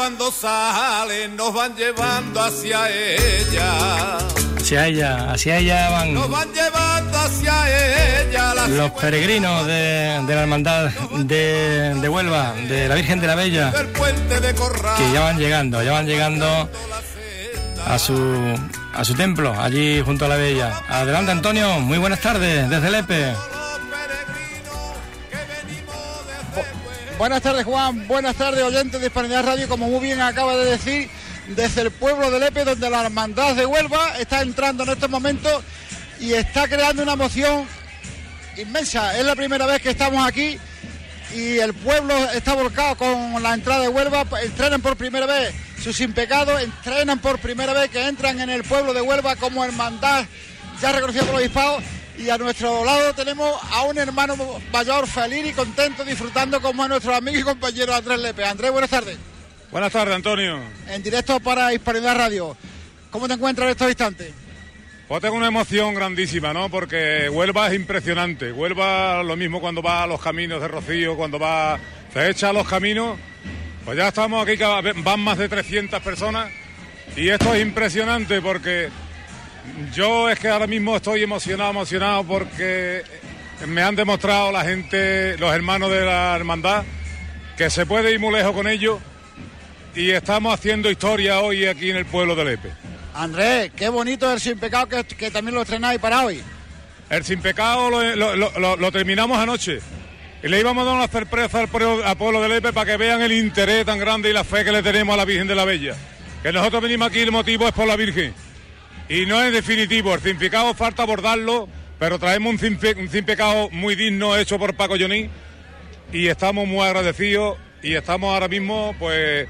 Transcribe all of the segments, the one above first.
cuando salen nos van llevando hacia ella. Hacia ella, hacia ella van. Nos van llevando hacia ella. los peregrinos de, la hermandad de, de, Huelva, de la Virgen de la Bella. Que ya van llegando, ya van llegando a su, a su templo, allí junto a la Bella. Adelante Antonio, muy buenas tardes desde Lepe. Buenas tardes Juan, buenas tardes oyentes de Hispanidad Radio, como muy bien acaba de decir, desde el pueblo de Lepe, donde la hermandad de Huelva está entrando en estos momentos y está creando una emoción inmensa. Es la primera vez que estamos aquí y el pueblo está volcado con la entrada de Huelva, entrenan por primera vez sus sin pecado, entrenan por primera vez que entran en el pueblo de Huelva como hermandad ya reconocido por los hispanos y a nuestro lado tenemos a un hermano mayor feliz y contento disfrutando como a nuestro amigo y compañero Andrés Lepe. Andrés, buenas tardes. Buenas tardes, Antonio. En directo para Hispanidad Radio. ¿Cómo te encuentras en estos instantes? Pues tengo una emoción grandísima, ¿no? Porque Huelva es impresionante. Huelva lo mismo cuando va a los caminos de Rocío, cuando va, se echa a los caminos. Pues ya estamos aquí, van más de 300 personas. Y esto es impresionante porque yo es que ahora mismo estoy emocionado, emocionado porque me han demostrado la gente, los hermanos de la hermandad, que se puede ir muy lejos con ellos y estamos haciendo historia hoy aquí en el pueblo de Lepe. Andrés, qué bonito el Sin Pecado que, también lo estrenáis para hoy. El Sin Pecado lo, terminamos anoche. Y le íbamos a dar una sorpresa al pueblo, de Lepe para que vean el interés tan grande y la fe que le tenemos a la Virgen de la Bella. Que nosotros venimos aquí, el motivo es por la Virgen. Y no es definitivo, el Sin Pecado falta abordarlo, pero traemos un Sin, Pecado muy digno hecho por Paco Joní y estamos muy agradecidos y estamos ahora mismo pues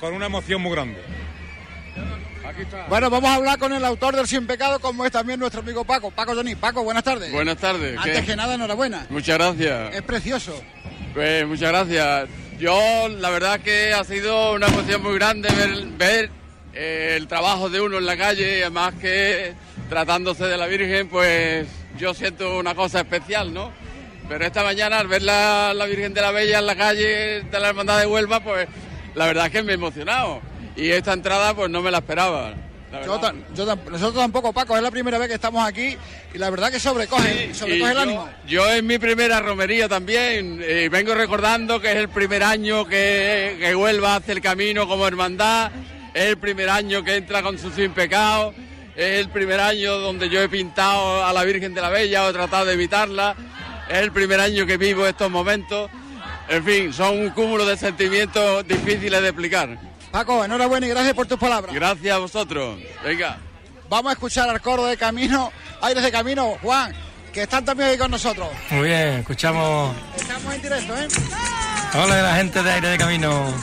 con una emoción muy grande. Bueno, vamos a hablar con el autor del Sin Pecado, como es también nuestro amigo Paco. Paco Johnny. Paco, buenas tardes. Buenas tardes. Antes que nada, enhorabuena. Muchas gracias. Es precioso. Pues muchas gracias. Yo, la verdad que ha sido una emoción muy grande ver, eh, el trabajo de uno en la calle, y además que tratándose de la Virgen, pues yo siento una cosa especial, ¿no? Pero esta mañana al ver la, la Virgen de la Bella en la calle de la Hermandad de Huelva, pues la verdad es que me he emocionado. Y esta entrada pues no me la esperaba. nosotros tampoco, Paco, es la primera vez que estamos aquí y la verdad que sobrecoge, sobrecoge el ánimo. Yo es mi primera romería también y vengo recordando que es el primer año que, que Huelva hace el camino como hermandad, es el primer año que entra con su sin pecado, es el primer año donde yo he pintado a la Virgen de la Bella o he tratado de evitarla, es el primer año que vivo estos momentos en fin, son un cúmulo de sentimientos difíciles de explicar. Paco, enhorabuena y gracias por tus palabras. Gracias a vosotros. Venga. Vamos a escuchar al coro de Camino, Aires de Camino, Juan, que están también ahí con nosotros. Muy bien, escuchamos. Estamos en directo, ¿eh? Hola, la gente de Aire de Camino.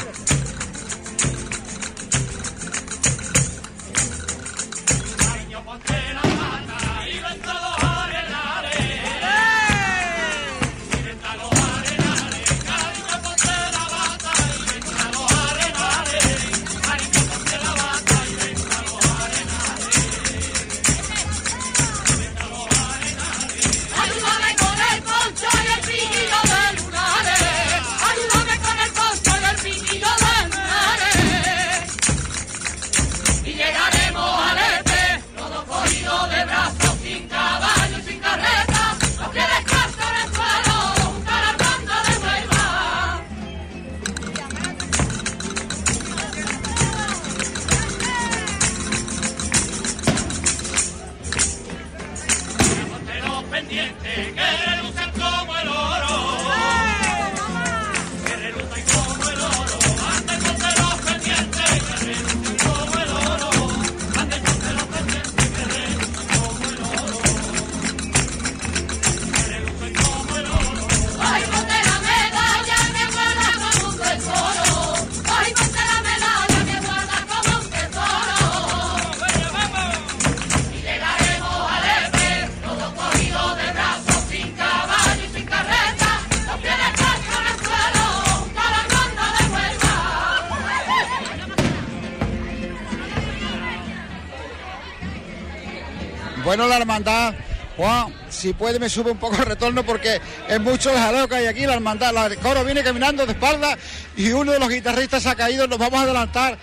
Juan, si puede me sube un poco el retorno porque es mucho el jaleo que hay aquí, la hermandad, el coro viene caminando de espalda y uno de los guitarristas ha caído, nos vamos a adelantar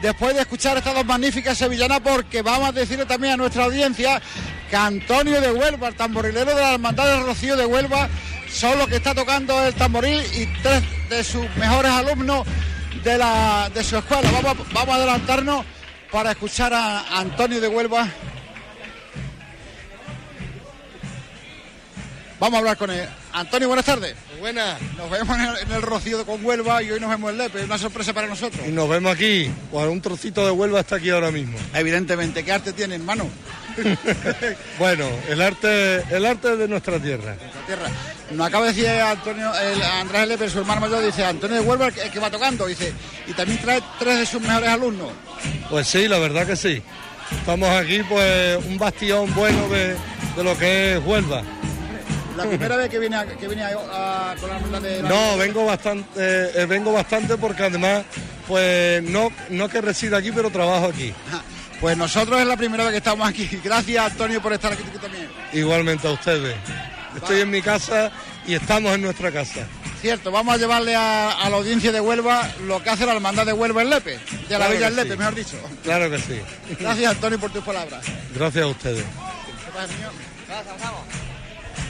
después de escuchar estas dos magníficas sevillanas porque vamos a decirle también a nuestra audiencia que Antonio de Huelva, el tamborilero de la hermandad del Rocío de Huelva, son los que está tocando el tamboril y tres de sus mejores alumnos de, la, de su escuela. Vamos a adelantarnos para escuchar a Antonio de Huelva Vamos a hablar con él. Antonio, buenas tardes. Buenas. Nos vemos en el, Rocío con Huelva y hoy nos vemos en Lepe. Es una sorpresa para nosotros. Y nos vemos aquí. un trocito de Huelva está aquí ahora mismo. Evidentemente. ¿Qué arte tiene, hermano? bueno, el arte, el arte de nuestra tierra. Nuestra tierra. Nos acaba de decir Antonio, el Andrés Lepe, su hermano mayor, dice Antonio de Huelva el que va tocando, dice, y también trae tres de sus mejores alumnos. Pues sí, la verdad que sí. Estamos aquí, pues, un bastión bueno de, de lo que es Huelva la primera vez que viene a, que viene a, con la de No, vengo bastante, eh, vengo bastante porque además, pues no, no que resida aquí, pero trabajo aquí. Pues nosotros es la primera vez que estamos aquí. Gracias Antonio por estar aquí también. Igualmente a ustedes. Estoy en mi casa y estamos en nuestra casa. Cierto, vamos a llevarle a, la audiencia de Huelva lo que hace la hermandad de Huelva en Lepe, de la Villa en Lepe, mejor dicho. Claro que sí. Gracias Antonio por tus palabras. Gracias a ustedes. Gracias,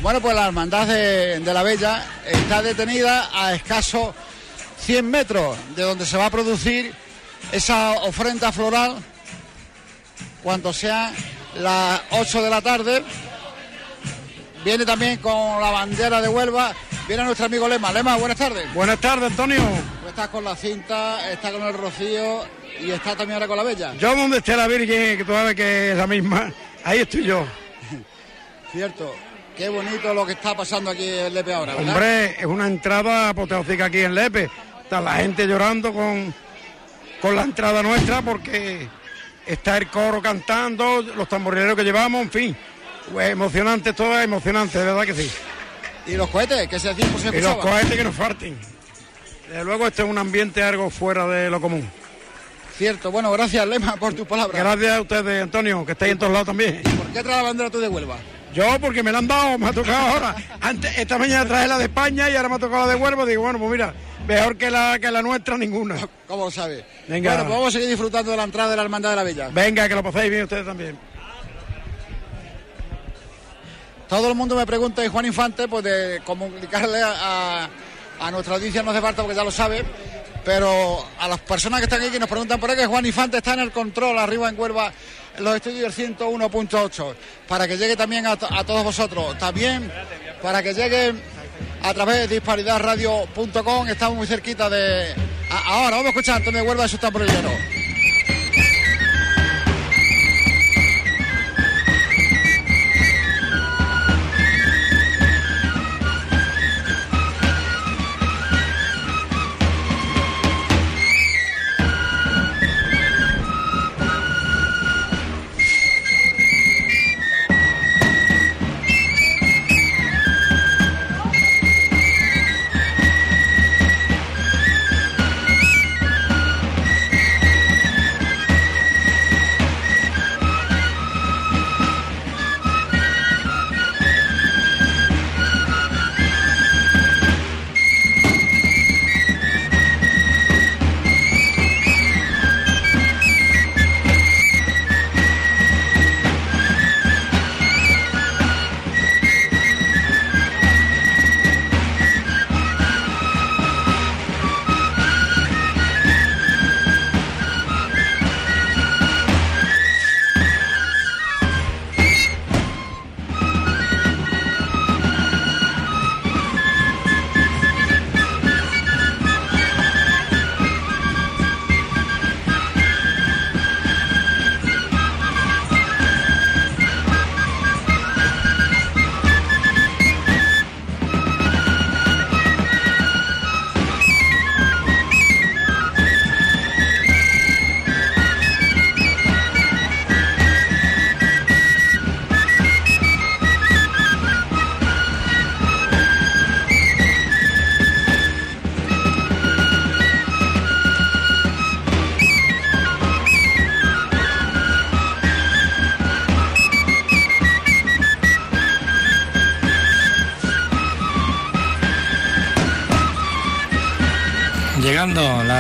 bueno, pues la hermandad de, la Bella está detenida a escaso 100 metros de donde se va a producir esa ofrenda floral cuando sea las 8 de la tarde. Viene también con la bandera de Huelva. Viene nuestro amigo Lema. Lema, buenas tardes. Buenas tardes, Antonio. Estás con la cinta, está con el rocío y está también ahora con la bella. Yo donde esté la Virgen, que tú sabes que es la misma, ahí estoy yo. Cierto. Qué bonito lo que está pasando aquí en Lepe ahora, ¿verdad? Hombre, es una entrada apoteósica aquí en Lepe. Está la gente llorando con, con la entrada nuestra porque está el coro cantando, los tamborileros que llevamos, en fin. Pues emocionante, todo emocionante, de verdad que sí. ¿Y los cohetes? ¿Qué se decía? y los cohetes que nos falten. Desde luego este es un ambiente algo fuera de lo común. Cierto, bueno, gracias Lema por tus palabras. Gracias a ustedes, Antonio, que estáis en todos lados también. ¿Por qué traes la bandera tú de Huelva? Yo, porque me la han dado, me ha tocado ahora. Antes, esta mañana traje la de España y ahora me ha tocado la de Huelva. Digo, bueno, pues mira, mejor que la, que la nuestra, ninguna. ¿Cómo lo sabe? Venga. Bueno, pues vamos a seguir disfrutando de la entrada de la Hermandad de la Bella. Venga, que lo paséis bien ustedes también. Todo el mundo me pregunta, y Juan Infante, pues de comunicarle a, a, nuestra audiencia, no hace falta porque ya lo sabe, pero a las personas que están aquí que nos preguntan por qué Juan Infante está en el control arriba en Huelva los estudios 101.8, para que llegue también a, todos vosotros. También para que llegue a través de disparidadradio.com, estamos muy cerquita de... ahora. Vamos a escuchar a Antonio Huelva de su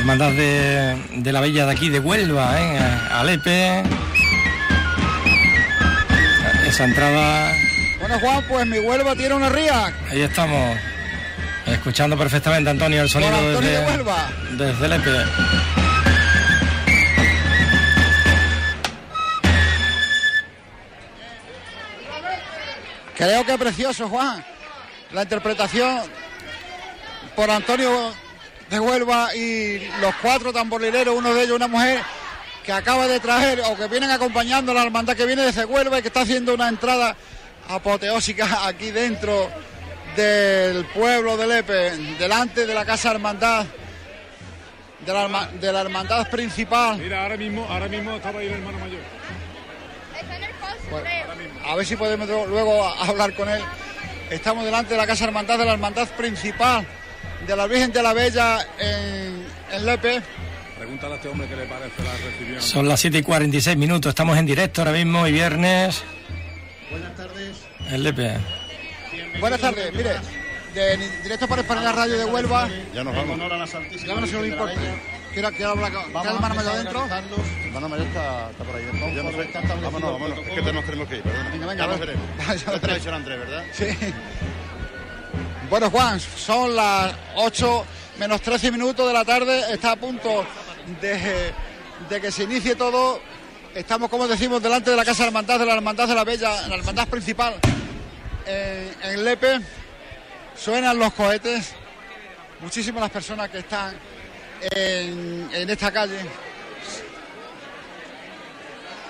hermandad de, la Bella de aquí de Huelva, ¿eh? Alepe. Esa entrada. Bueno, Juan, pues mi Huelva tiene una ría. Ahí estamos. Escuchando perfectamente, Antonio, el sonido desde, de Huelva. desde Lepe. Creo que precioso, Juan. La interpretación por Antonio de Huelva y los cuatro tamborileros, uno de ellos una mujer que acaba de traer o que vienen acompañando a la hermandad que viene desde Huelva y que está haciendo una entrada apoteósica aquí dentro del pueblo de Lepe, delante de la casa hermandad, de la, de la hermandad principal. Mira, ahora mismo, ahora mismo estaba ahí el hermano mayor. a ver si podemos luego hablar con él. Estamos delante de la casa hermandad, de la hermandad principal de la Virgen de la Bella en, en Lepe. Pregúntale a este hombre qué le parece la recepción. Son las 7 y 46 minutos, estamos en directo ahora mismo y viernes. Buenas tardes. En Lepe. Buenas tardes, mire, de, directo para España Radio de Huelva. Ya nos vamos. Ya no se lo importa. Quiero, quiero hablar con el hermano mayor adentro. El hermano mayor está, está por ahí dentro. Ya no sé. Vámonos, vámonos. Es que nos tenemos que ir, perdona. Venga, venga, ya nos veremos. Lo dicho Andrés, ¿verdad? Sí. Bueno, Juan, son las 8 menos 13 minutos de la tarde. Está a punto de, que se inicie todo. Estamos, como decimos, delante de la Casa de la Hermandad, de la Hermandad de la Bella, la Hermandad principal en, Lepe. Suenan los cohetes. Muchísimas las personas que están en, en esta calle.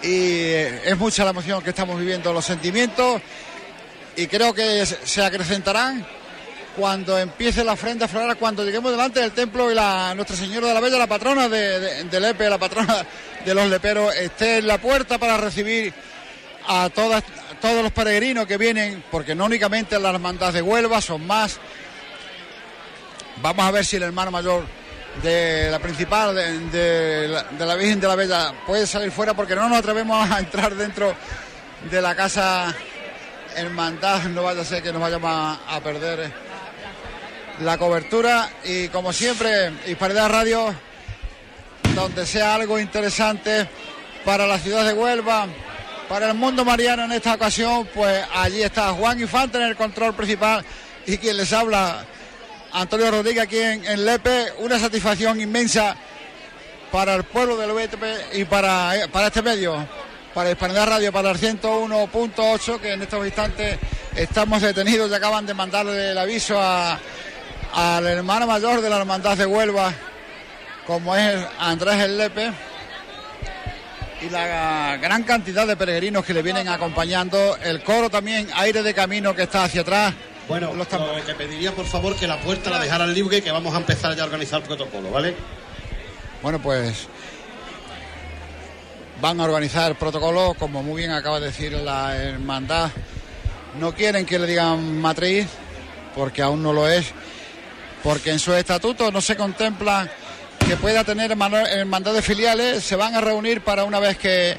Y es mucha la emoción que estamos viviendo, los sentimientos. Y creo que se acrecentarán cuando empiece la frente floral, cuando lleguemos delante del templo y la Nuestra Señora de la Bella, la patrona de, Lepe, la patrona de los leperos, esté en la puerta para recibir a todas, todos los peregrinos que vienen, porque no únicamente las hermandad de Huelva, son más. Vamos a ver si el hermano mayor de la principal, de, la, Virgen de la Bella, puede salir fuera, porque no nos atrevemos a entrar dentro de la casa hermandad, no vaya a ser que nos vayamos a perder la cobertura y como siempre, Hispanidad Radio, donde sea algo interesante para la ciudad de Huelva, para el mundo mariano en esta ocasión, pues allí está Juan Infante en el control principal y quien les habla, Antonio Rodríguez aquí en, Lepe, una satisfacción inmensa para el pueblo del UETP y para, para este medio, para Hispanidad Radio, para el 101.8, que en estos instantes estamos detenidos y acaban de mandarle el aviso a al hermano mayor de la Hermandad de Huelva, como es Andrés El Lepe, y la gran cantidad de peregrinos que le vienen acompañando, el coro también, aire de camino que está hacia atrás. Bueno, lo te pediría por favor que la puerta la dejaran libre, que vamos a empezar ya a organizar el protocolo, ¿vale? Bueno, pues van a organizar el protocolo, como muy bien acaba de decir la hermandad. No quieren que le digan matriz, porque aún no lo es porque en su estatuto no se contempla que pueda tener hermandad de filiales, se van a reunir para una vez que,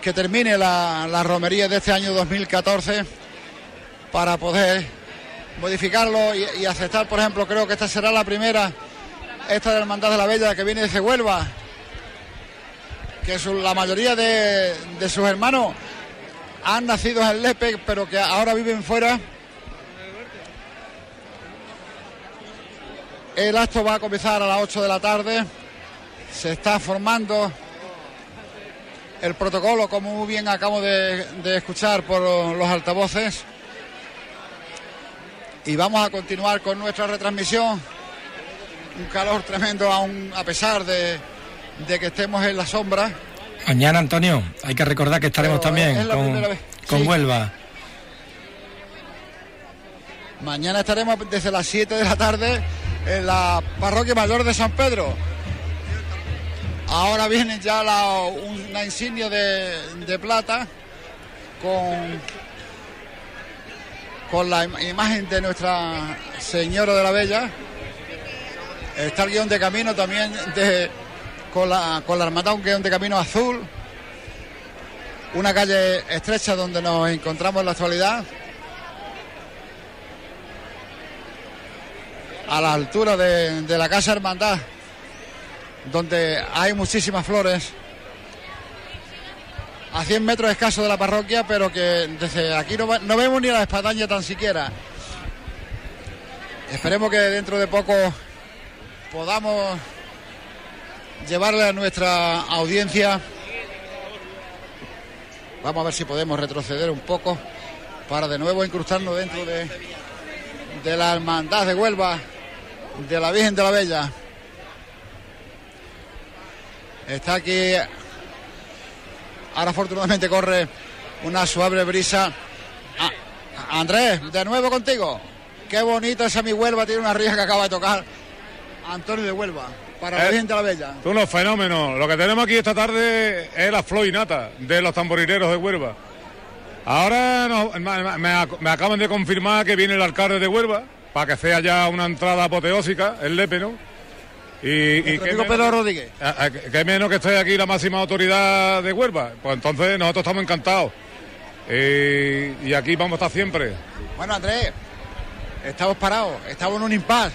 que termine la, romería de este año 2014 para poder modificarlo y, aceptar, por ejemplo, creo que esta será la primera, esta de la Hermandad de la Bella que viene desde Huelva, que la mayoría de, de sus hermanos han nacido en Lepe, pero que ahora viven fuera El acto va a comenzar a las 8 de la tarde. Se está formando el protocolo, como muy bien acabo de, escuchar por los altavoces. Y vamos a continuar con nuestra retransmisión. Un calor tremendo aún a pesar de, que estemos en la sombra. Mañana, Antonio, hay que recordar que estaremos también con, con Huelva. Mañana estaremos desde las 7 de la tarde en la parroquia mayor de San Pedro. Ahora viene ya la, una insignia de, plata con, con la imagen de Nuestra Señora de la Bella. Está el guion de camino también de, con, la, con la hermandad, un guion de camino azul. Una calle estrecha donde nos encontramos en la actualidad. A la altura de, la Casa Hermandad, donde hay muchísimas flores a 100 metros escasos de la parroquia, pero que desde aquí no, vemos ni la espadaña tan siquiera. Esperemos que dentro de poco podamos llevarle a nuestra audiencia. Vamos a ver si podemos retroceder un poco para de nuevo incrustarnos dentro de, de la hermandad de Huelva, de la Virgen de la Bella. Está aquí Ahora afortunadamente corre una suave brisa. Ah, Andrés, de nuevo contigo. Qué bonito esa mi Huelva, tiene una ría que acaba de tocar. Antonio de Huelva, para la eh, de la Bella. Tú unos fenómenos. Lo que tenemos aquí esta tarde es la floinata de los tamborileros de Huelva. Ahora me, acaban de confirmar que viene el alcalde de Huelva para que sea ya una entrada apoteósica, el Lepe, ¿no? Y, que Pedro Rodríguez. Que menos que esté aquí la máxima autoridad de Huelva. Pues entonces nosotros estamos encantados. y aquí vamos a estar siempre. Bueno, Andrés, estamos parados, estamos en un impasse.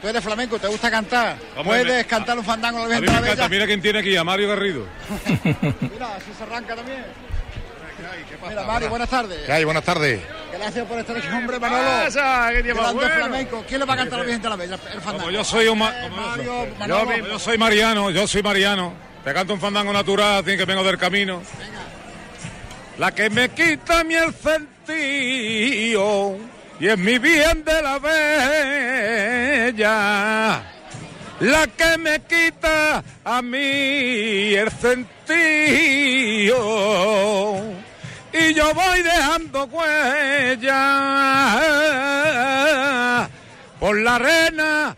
Tú eres flamenco, te gusta cantar. Puedes cantar un fandango a la a Mira quién tiene aquí, a Mario Garrido. Mira, así se arranca también. Mira, Mario, buenas tardes. ¿Qué hay? Buenas tardes. Gracias por estar aquí, hombre, Manolo. Pasa? ¿Qué bueno? flamenco. ¿Quién le va a cantar a la Virgen de la Bella? El fandango. yo soy un... Mario, yo, yo, soy Mariano, yo soy Mariano. Te canto un fandango natural, tiene que vengo del camino. Venga. La que me quita mi el sentido y es mi bien de la bella la que me quita a mí el sentido y yo voy dejando huella por la arena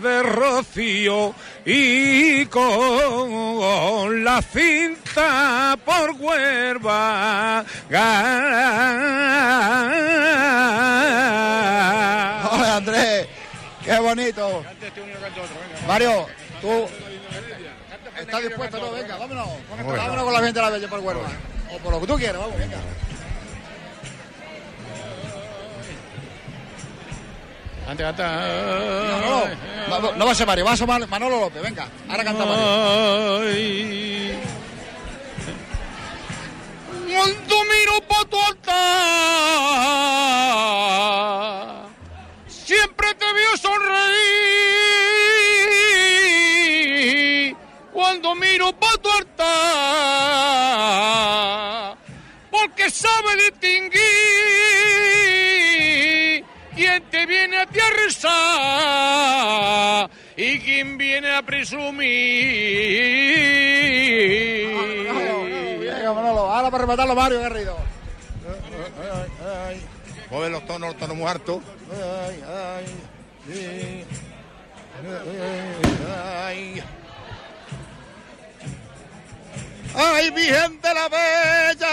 de rocío y con la cinta por huerva. Hola Andrés, qué bonito. Mario, tú ¿Estás dispuesto? No, venga, vámonos. Vámonos con la gente de la Bella por Huelva. O por lo que tú quieras, vamos, venga. Antes, antes. No, no, no, va a ser Mario, va a ser Manolo López, venga. Ahora canta Mario. Cuando miro pa' tu altar, siempre te veo sonreír cuando miro pa' tu altar, porque sabe distinguir quién te viene a ti a rezar y quién viene a presumir. ahora para rematarlo Mario Garrido. Mueve los tonos, los tonos muy altos. Ay, Virgen de la Bella,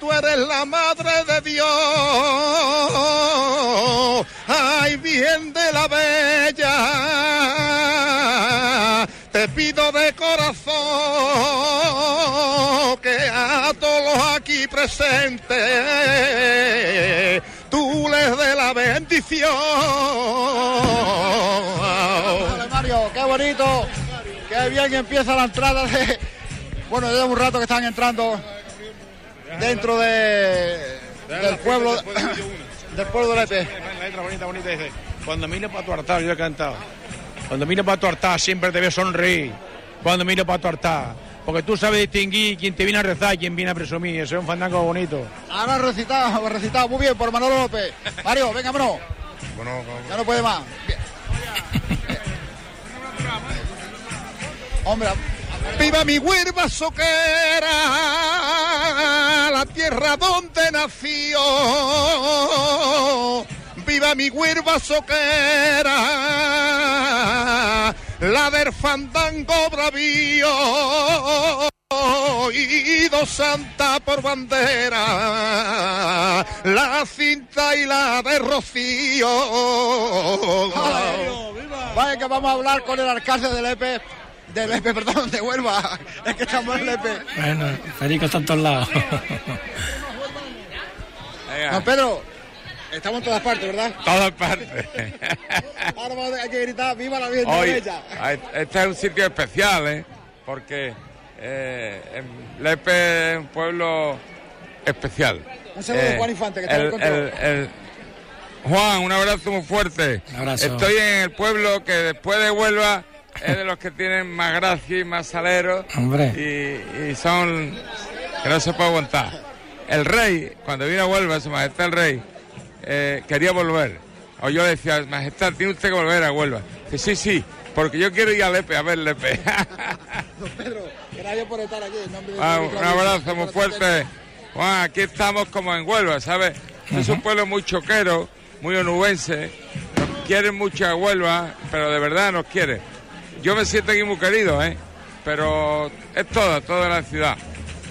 tú eres la madre de Dios. Ay, Virgen de la Bella, te pido de corazón que a todos aquí presentes tú les dé la bendición. Mario, qué bonito Qué bien empieza la entrada de. Bueno, lleva un rato que están entrando dentro de, del pueblo. del pueblo de Lepe. La letra bonita, bonita dice: Cuando miro para tu altar, yo he cantado. Cuando miro para tu altar, siempre te veo sonreír. Cuando miro para tu altar. Porque tú sabes distinguir quién te viene a rezar y quién viene a presumir. Eso es un fandango bonito. Ahora recitado, recitado muy bien por Manolo López. Mario, venga. Bueno, ya no puede más. Hombre, viva mi huerva soquera, la tierra donde nació. Viva mi huerva soquera, la del fandango bravío dos santa por bandera, la cinta y la de Rocío. Vaya que vamos a hablar con el alcalde de Lepe de Lepe, perdón, de Huelva. Es que estamos en Lepe. Bueno, Federico está en todos lados. Don Pedro, Estamos en todas partes, ¿verdad? Todas partes. Ahora hay que gritar ¡Viva la Virgen de Bella! Este es un sitio especial, ¿eh? Porque eh, Lepe es un pueblo especial. Un saludo Eh, Juan Infante, que está en el- el control. el- Juan, un abrazo muy fuerte. abrazo. Estoy en el pueblo que después de Huelva es de los que tienen más gracia y más salero. Hombre. Y, y son que no se puede aguantar. El rey, cuando vino a Huelva, su majestad el rey, eh, quería volver. O yo le decía, majestad, tiene usted que volver a Huelva. Dice, sí, sí, porque yo quiero ir a Lepe, a ver Lepe. Don Pedro, gracias por estar aquí. en nombre de Ah, un abrazo muy fuerte. Juan, aquí estamos como en Huelva, ¿sabes? Es un pueblo muy choquero, muy onubense. Nos quieren mucho a Huelva, pero de verdad nos quiere. Yo me siento aquí muy querido, ¿eh? Pero es toda, toda la ciudad.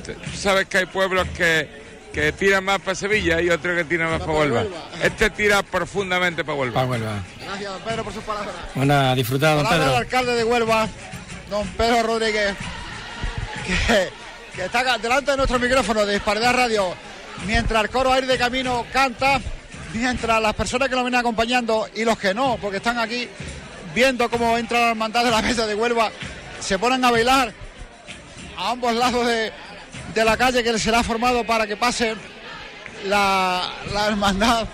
Tú sabes que hay pueblos que, que tiran más para Sevilla y otros que tiran más para Huelva. Este tira profundamente para Huelva. Para Huelva. Gracias, don Pedro, por sus palabras. Bueno, a disfrutar, don Palabra del Pedro. alcalde de Huelva, don Pedro Rodríguez, que, que está delante de nuestro micrófono de Disparidad Radio, mientras el coro aire de camino canta, mientras las personas que nos vienen acompañando y los que no, porque están aquí viendo cómo entra la hermandad de la mesa de Huelva, se ponen a bailar a ambos lados de, de la calle que será formado para que pase la, la hermandad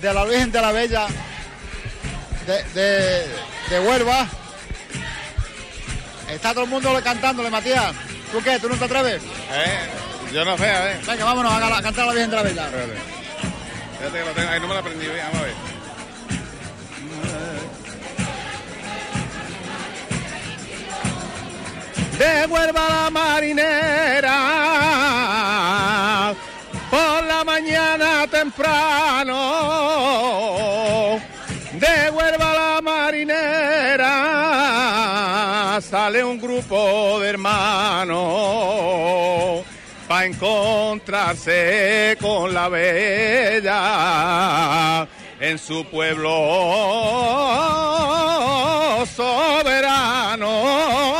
de la Virgen de la Bella de, de, de Huelva. Está todo el mundo cantándole, Matías. ¿Tú qué? ¿Tú no te atreves? Eh, yo no sé, a ver. Venga, vámonos a, a cantar a la Virgen de la Bella. Espérate. Fíjate que lo tengo, ahí no me aprendido bien, vamos a ver. De Huelva la marinera, por la mañana temprano, de Huelva la marinera, sale un grupo de hermanos para encontrarse con la bella en su pueblo soberano.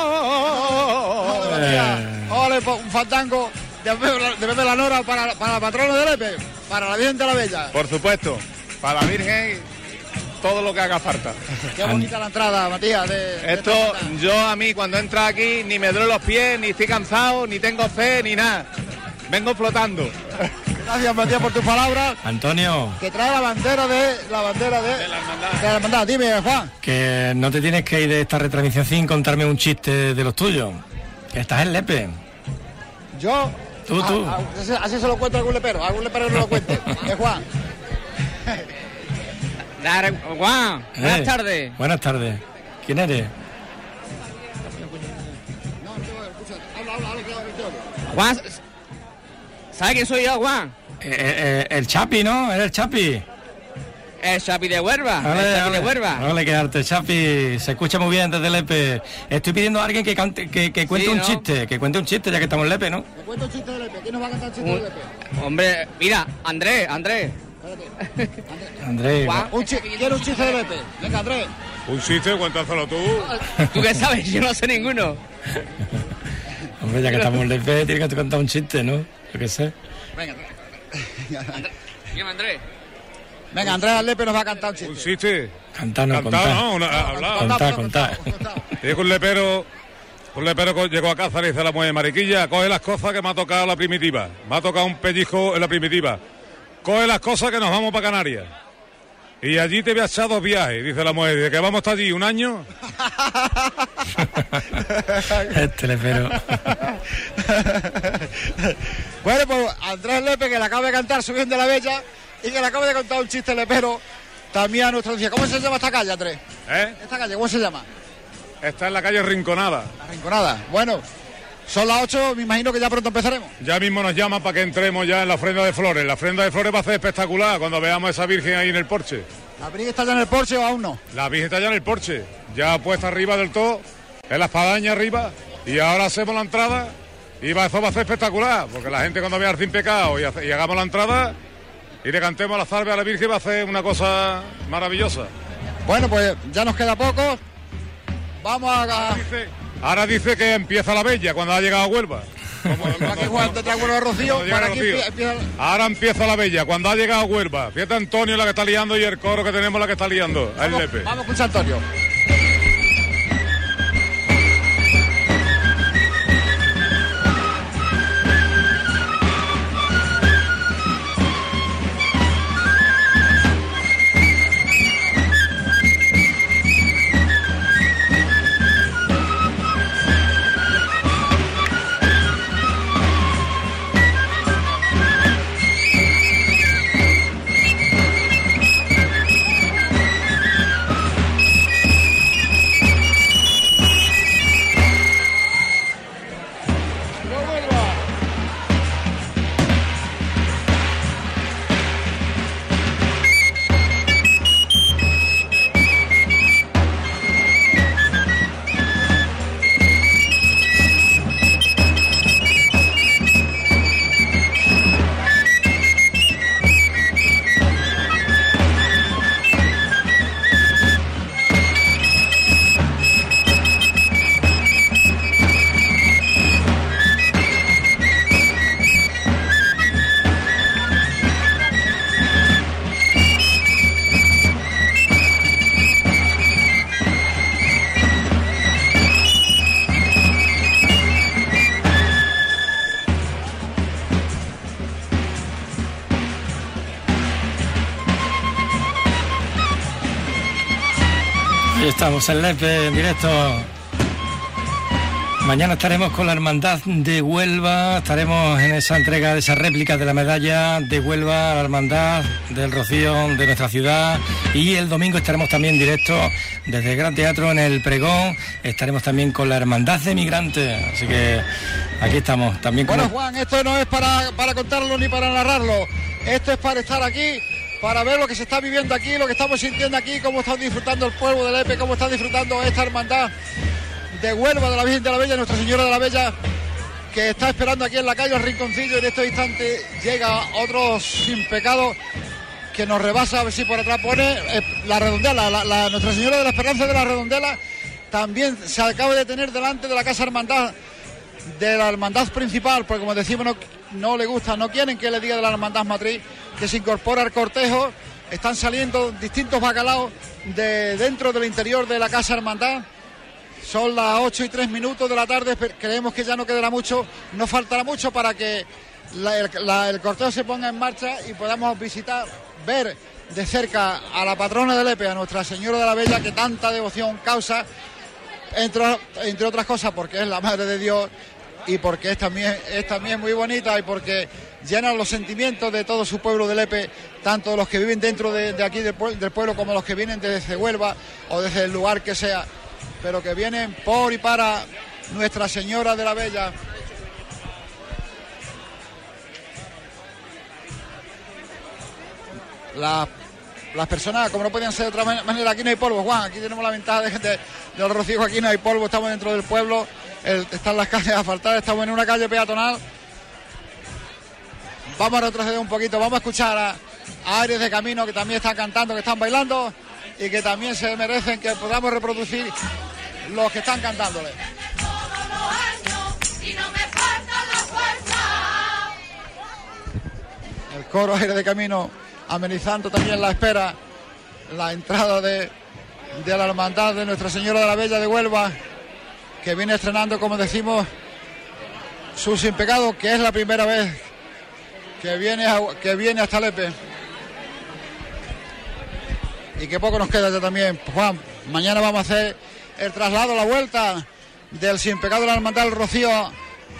Un fandango de Pepe, de la Nora para, para la patrona de Lepe, para la Virgen de la Bella. Por supuesto, para la Virgen, todo lo que haga falta. Qué bonita la entrada, Matías. De, de Esto, yo a mí cuando entro aquí ni me duelen los pies, ni estoy cansado, ni tengo fe, ni nada. Vengo flotando. Gracias, Matías, por tus palabras. Antonio, Que trae la bandera de la bandera de, la hermandad. de la hermandad. Dime, Juan. que no te tienes que ir de esta retransmisión sin contarme un chiste de los tuyos. Que estás en Lepe. Yo. Tú, tú. a- a- así, así se lo cuento a algún lepero. a Algún lepero no lo cuente. Eh, Juan. Juan, buenas Eh, tardes. Buenas tardes. ¿Quién eres? Juan, ¿sabes quién soy yo, Juan? Eh, eh, eh, el Chapi, ¿no? ¿Eres el Chapi? El Chapi de Huelva. Ole, el Chapi ole. de Huelva. Ole, quedarte, Chapi. Se escucha muy bien desde Lepe. Estoy pidiendo a alguien que, cante- que, que cuente Sí, un ¿no? chiste, que cuente un chiste ya que estamos en Lepe, ¿no? Te cuento un chiste de Lepe. ¿Quién nos va a cantar un chiste de Lepe? Hombre, mira, Andrés, Andrés. Andrés. Juan, Un chi- ¿Quiere un chiste de Lepe? Venga, Andrés. Un chiste, cuéntaselo tú. ¿tú qué sabes? Yo no sé ninguno. Hombre, ya que estamos en Lepe, tienes que contar un chiste, ¿no? Yo qué sé. Venga, ¿Quién, Andrés? Venga, Andrés Lepe nos va a cantar un chiste. Un chiste. Cantanos, Cantado, contá. ¿no? Una- hablado. Contá, contá. Llega un lepero, un lepero llegó a casa y dice a la mujer, Mariquilla, coge las cosas que me ha tocado la primitiva. Me ha tocado un pellizco en la primitiva. Coge las cosas que nos vamos para Canarias. Y allí te voy a echar dos viajes, dice la mujer. Dice que vamos a estar allí un año. Este Lepero. Bueno, pues Andrés Lepe, que le acaba de cantar su bien de la Bella y que le acaba de contar un chiste lepero también a nuestra audiencia. ¿Cómo se llama esta calle, Andrés? ¿eh? ¿Esta calle cómo se llama? Está en la calle Rinconada. La Rinconada. Bueno, son las 8, me imagino que ya pronto empezaremos. Ya mismo nos llaman para que entremos ya en la ofrenda de flores. La ofrenda de flores va a ser espectacular cuando veamos a esa virgen ahí en el porche. ¿La Virgen está ya en el Porsche o aún no? La virgen está ya en el porche, ya puesta arriba del todo, en la espadaña arriba, y ahora hacemos la entrada, y va, eso va a ser espectacular, porque la gente cuando vea al sin pecado y hagamos la entrada, y le cantemos la salve a la virgen, va a ser una cosa maravillosa. Bueno, pues ya nos queda poco. Vamos a... Ahora dice que empieza la bella cuando ha llegado a Huelva. Ahora empieza la bella, cuando ha llegado Huelva. Fíjate Antonio la que está liando y el coro que tenemos la que está liando. Vamos, Lepe. vamos con Antonio. En Lepe en directo. Mañana estaremos con la Hermandad de Huelva, estaremos en esa entrega de esa réplica de la medalla de Huelva, la Hermandad del Rocío de nuestra ciudad. Y el domingo estaremos también directo desde el Gran Teatro en el Pregón, estaremos también con la Hermandad de Migrantes, así que aquí estamos. También con... Bueno Juan, esto no es para, para contarlo ni para narrarlo, esto es para estar aquí para ver lo que se está viviendo aquí, lo que estamos sintiendo aquí, cómo está disfrutando el pueblo de Lepe, cómo está disfrutando esta hermandad de Huelva de la Virgen de la Bella, Nuestra Señora de la Bella, que está esperando aquí en la calle el rinconcillo y en este instante llega otro sin pecado que nos rebasa, a ver si por atrás pone eh, la redondela, la, Nuestra Señora de la Esperanza de la Redondela también se acaba de tener delante de la Casa Hermandad, de la Hermandad principal, porque como decimos no, no le gusta, no quieren que le diga de la Hermandad Matriz, que se incorpora al cortejo. Están saliendo distintos bacalaos de dentro del interior de la Casa Hermandad. Son las 8 y 3 minutos de la tarde, creemos que ya no quedará mucho, no faltará mucho para que el, cortejo se ponga en marcha y podamos visitar, ver de cerca a la patrona de Lepe, a Nuestra Señora de la Bella, que tanta devoción causa, entre, entre otras cosas porque es la Madre de Dios y porque es también, es también muy bonita y porque llena los sentimientos de todo su pueblo de Lepe, tanto los que viven dentro de, aquí del, pueblo como los que vienen desde Huelva o desde el lugar que sea, pero que vienen por y para Nuestra Señora de la Bella. las personas, como no podían ser de otra manera, aquí no hay polvo, Juan, aquí tenemos la ventaja de, de, de los rocíos, aquí no hay polvo, estamos dentro del pueblo están las calles asfaltadas, estamos en una calle peatonal. Vamos a retroceder un poquito, vamos a escuchar a, Aires de Camino que también están cantando, que están bailando y que también se merecen que podamos reproducir los que están cantándole. El coro Aires de Camino amenizando también la espera, la entrada de, de la hermandad de Nuestra Señora de la Bella de Huelva que viene estrenando, como decimos, su Sin Pecado, que es la primera vez que viene, que viene hasta Lepe. Y que poco nos queda ya también. Juan, mañana vamos a hacer el traslado, la vuelta del Sin Pecado de la Hermandad del Rocío,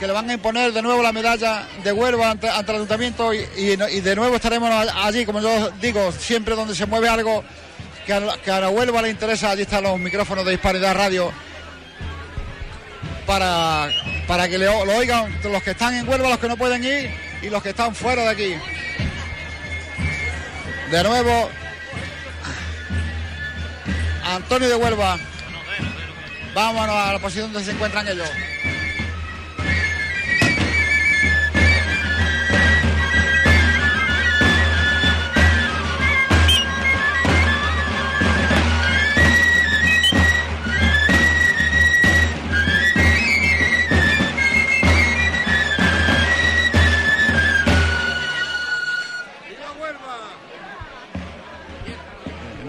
que le van a imponer de nuevo la medalla de Huelva ante, el ayuntamiento y, de nuevo estaremos allí, como yo digo, siempre donde se mueve algo que a, que Huelva le interesa, allí están los micrófonos de Hispanidad Radio para, para que lo, oigan los que están en Huelva, los que no pueden ir y los que están fuera de aquí. De nuevo, Antonio de Huelva. Vámonos a la posición donde se encuentran ellos.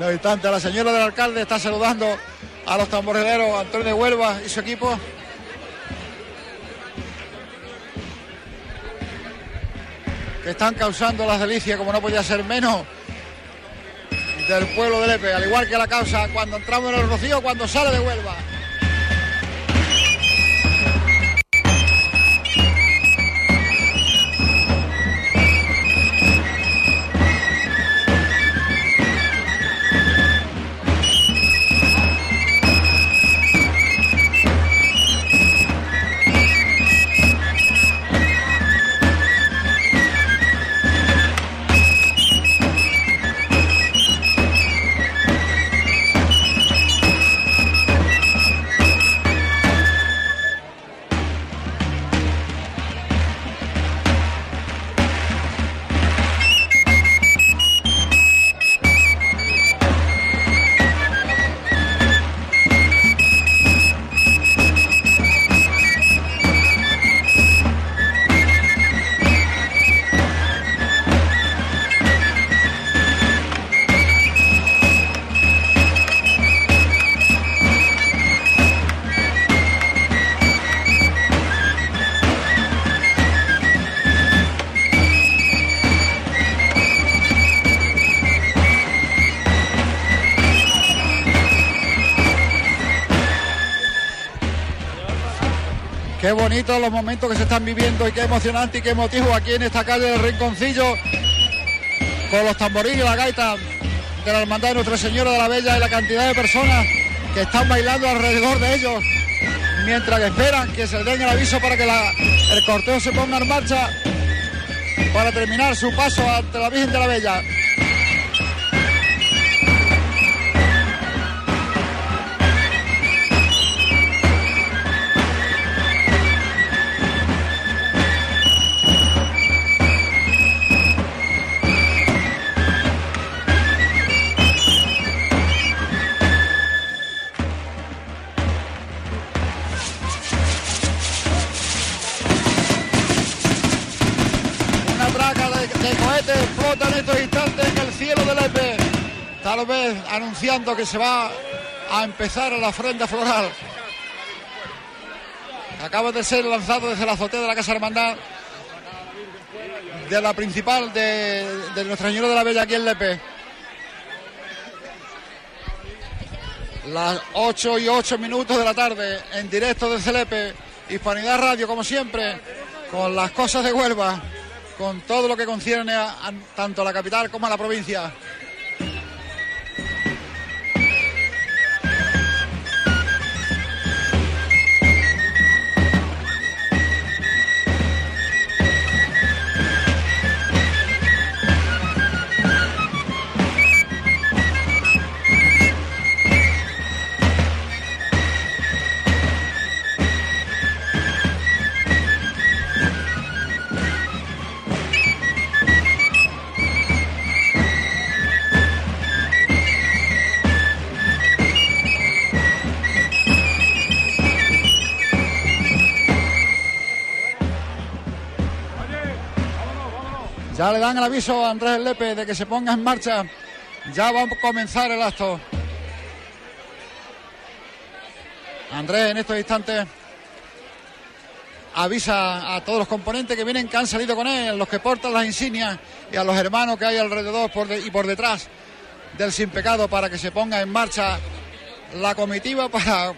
En instante, la señora del alcalde está saludando a los tamboreleros Antonio de Huelva y su equipo. Que están causando las delicias, como no podía ser menos, del pueblo de Lepe, al igual que la causa cuando entramos en el Rocío, cuando sale de Huelva. Bonitos los momentos que se están viviendo y qué emocionante y qué emotivo aquí en esta calle del Rinconcillo con los tamborines y la gaita de la Hermandad de Nuestra Señora de la Bella y la cantidad de personas que están bailando alrededor de ellos mientras esperan que se den el aviso para que el corteo se ponga en marcha para terminar su paso ante la Virgen de la Bella. Anunciando que se va a empezar la ofrenda floral. Acaba de ser lanzado desde la azotea de la Casa Hermandad de la principal de, Nuestra Señora de la Bella aquí en Lepe. Las 8 y 8 minutos de la tarde en directo desde Lepe, Hispanidad Radio como siempre, con las cosas de Huelva, con todo lo que concierne tanto a la capital como a la provincia. Le dan el aviso a Andrés Lepe de que se ponga en marcha. Ya va a comenzar el acto. Andrés en estos instantes avisa a todos los componentes que vienen, que han salido con él, los que portan las insignias y a los hermanos que hay alrededor y por detrás del sin pecado para que se ponga en marcha la comitiva para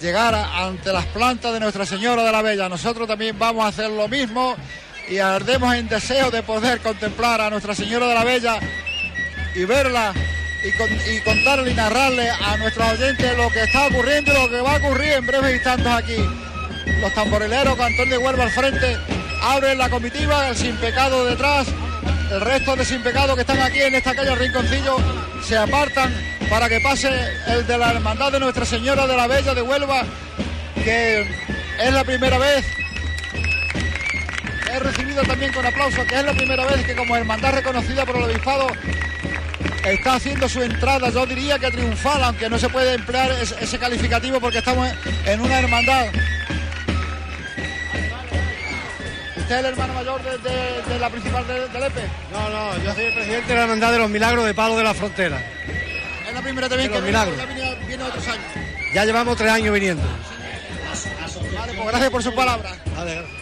llegar ante las plantas de Nuestra Señora de la Bella. Nosotros también vamos a hacer lo mismo y ardemos en deseo de poder contemplar a Nuestra Señora de la Bella y verla y, contarle y narrarle a nuestros oyentes lo que está ocurriendo y lo que va a ocurrir en breves instantes aquí. Los tamborileros con Antonio de Huelva al frente abren la comitiva, el sin pecado detrás, el resto de sin pecado que están aquí en esta calle Rinconcillo se apartan para que pase el de la Hermandad de Nuestra Señora de la Bella de Huelva, que es la primera vez he recibido también con aplauso que es la primera vez que como hermandad reconocida por el obispado está haciendo su entrada, yo diría que triunfal, aunque no se puede emplear ese calificativo porque estamos en una hermandad. ¿Usted es el hermano mayor de, la principal de, Lepe? No, no, yo soy el presidente de la Hermandad de los Milagros de Palo de la Frontera. Es la primera también que milagros. Viene, viene otros años. Ya llevamos tres años viniendo. Vale, pues gracias por sus palabras. Vale.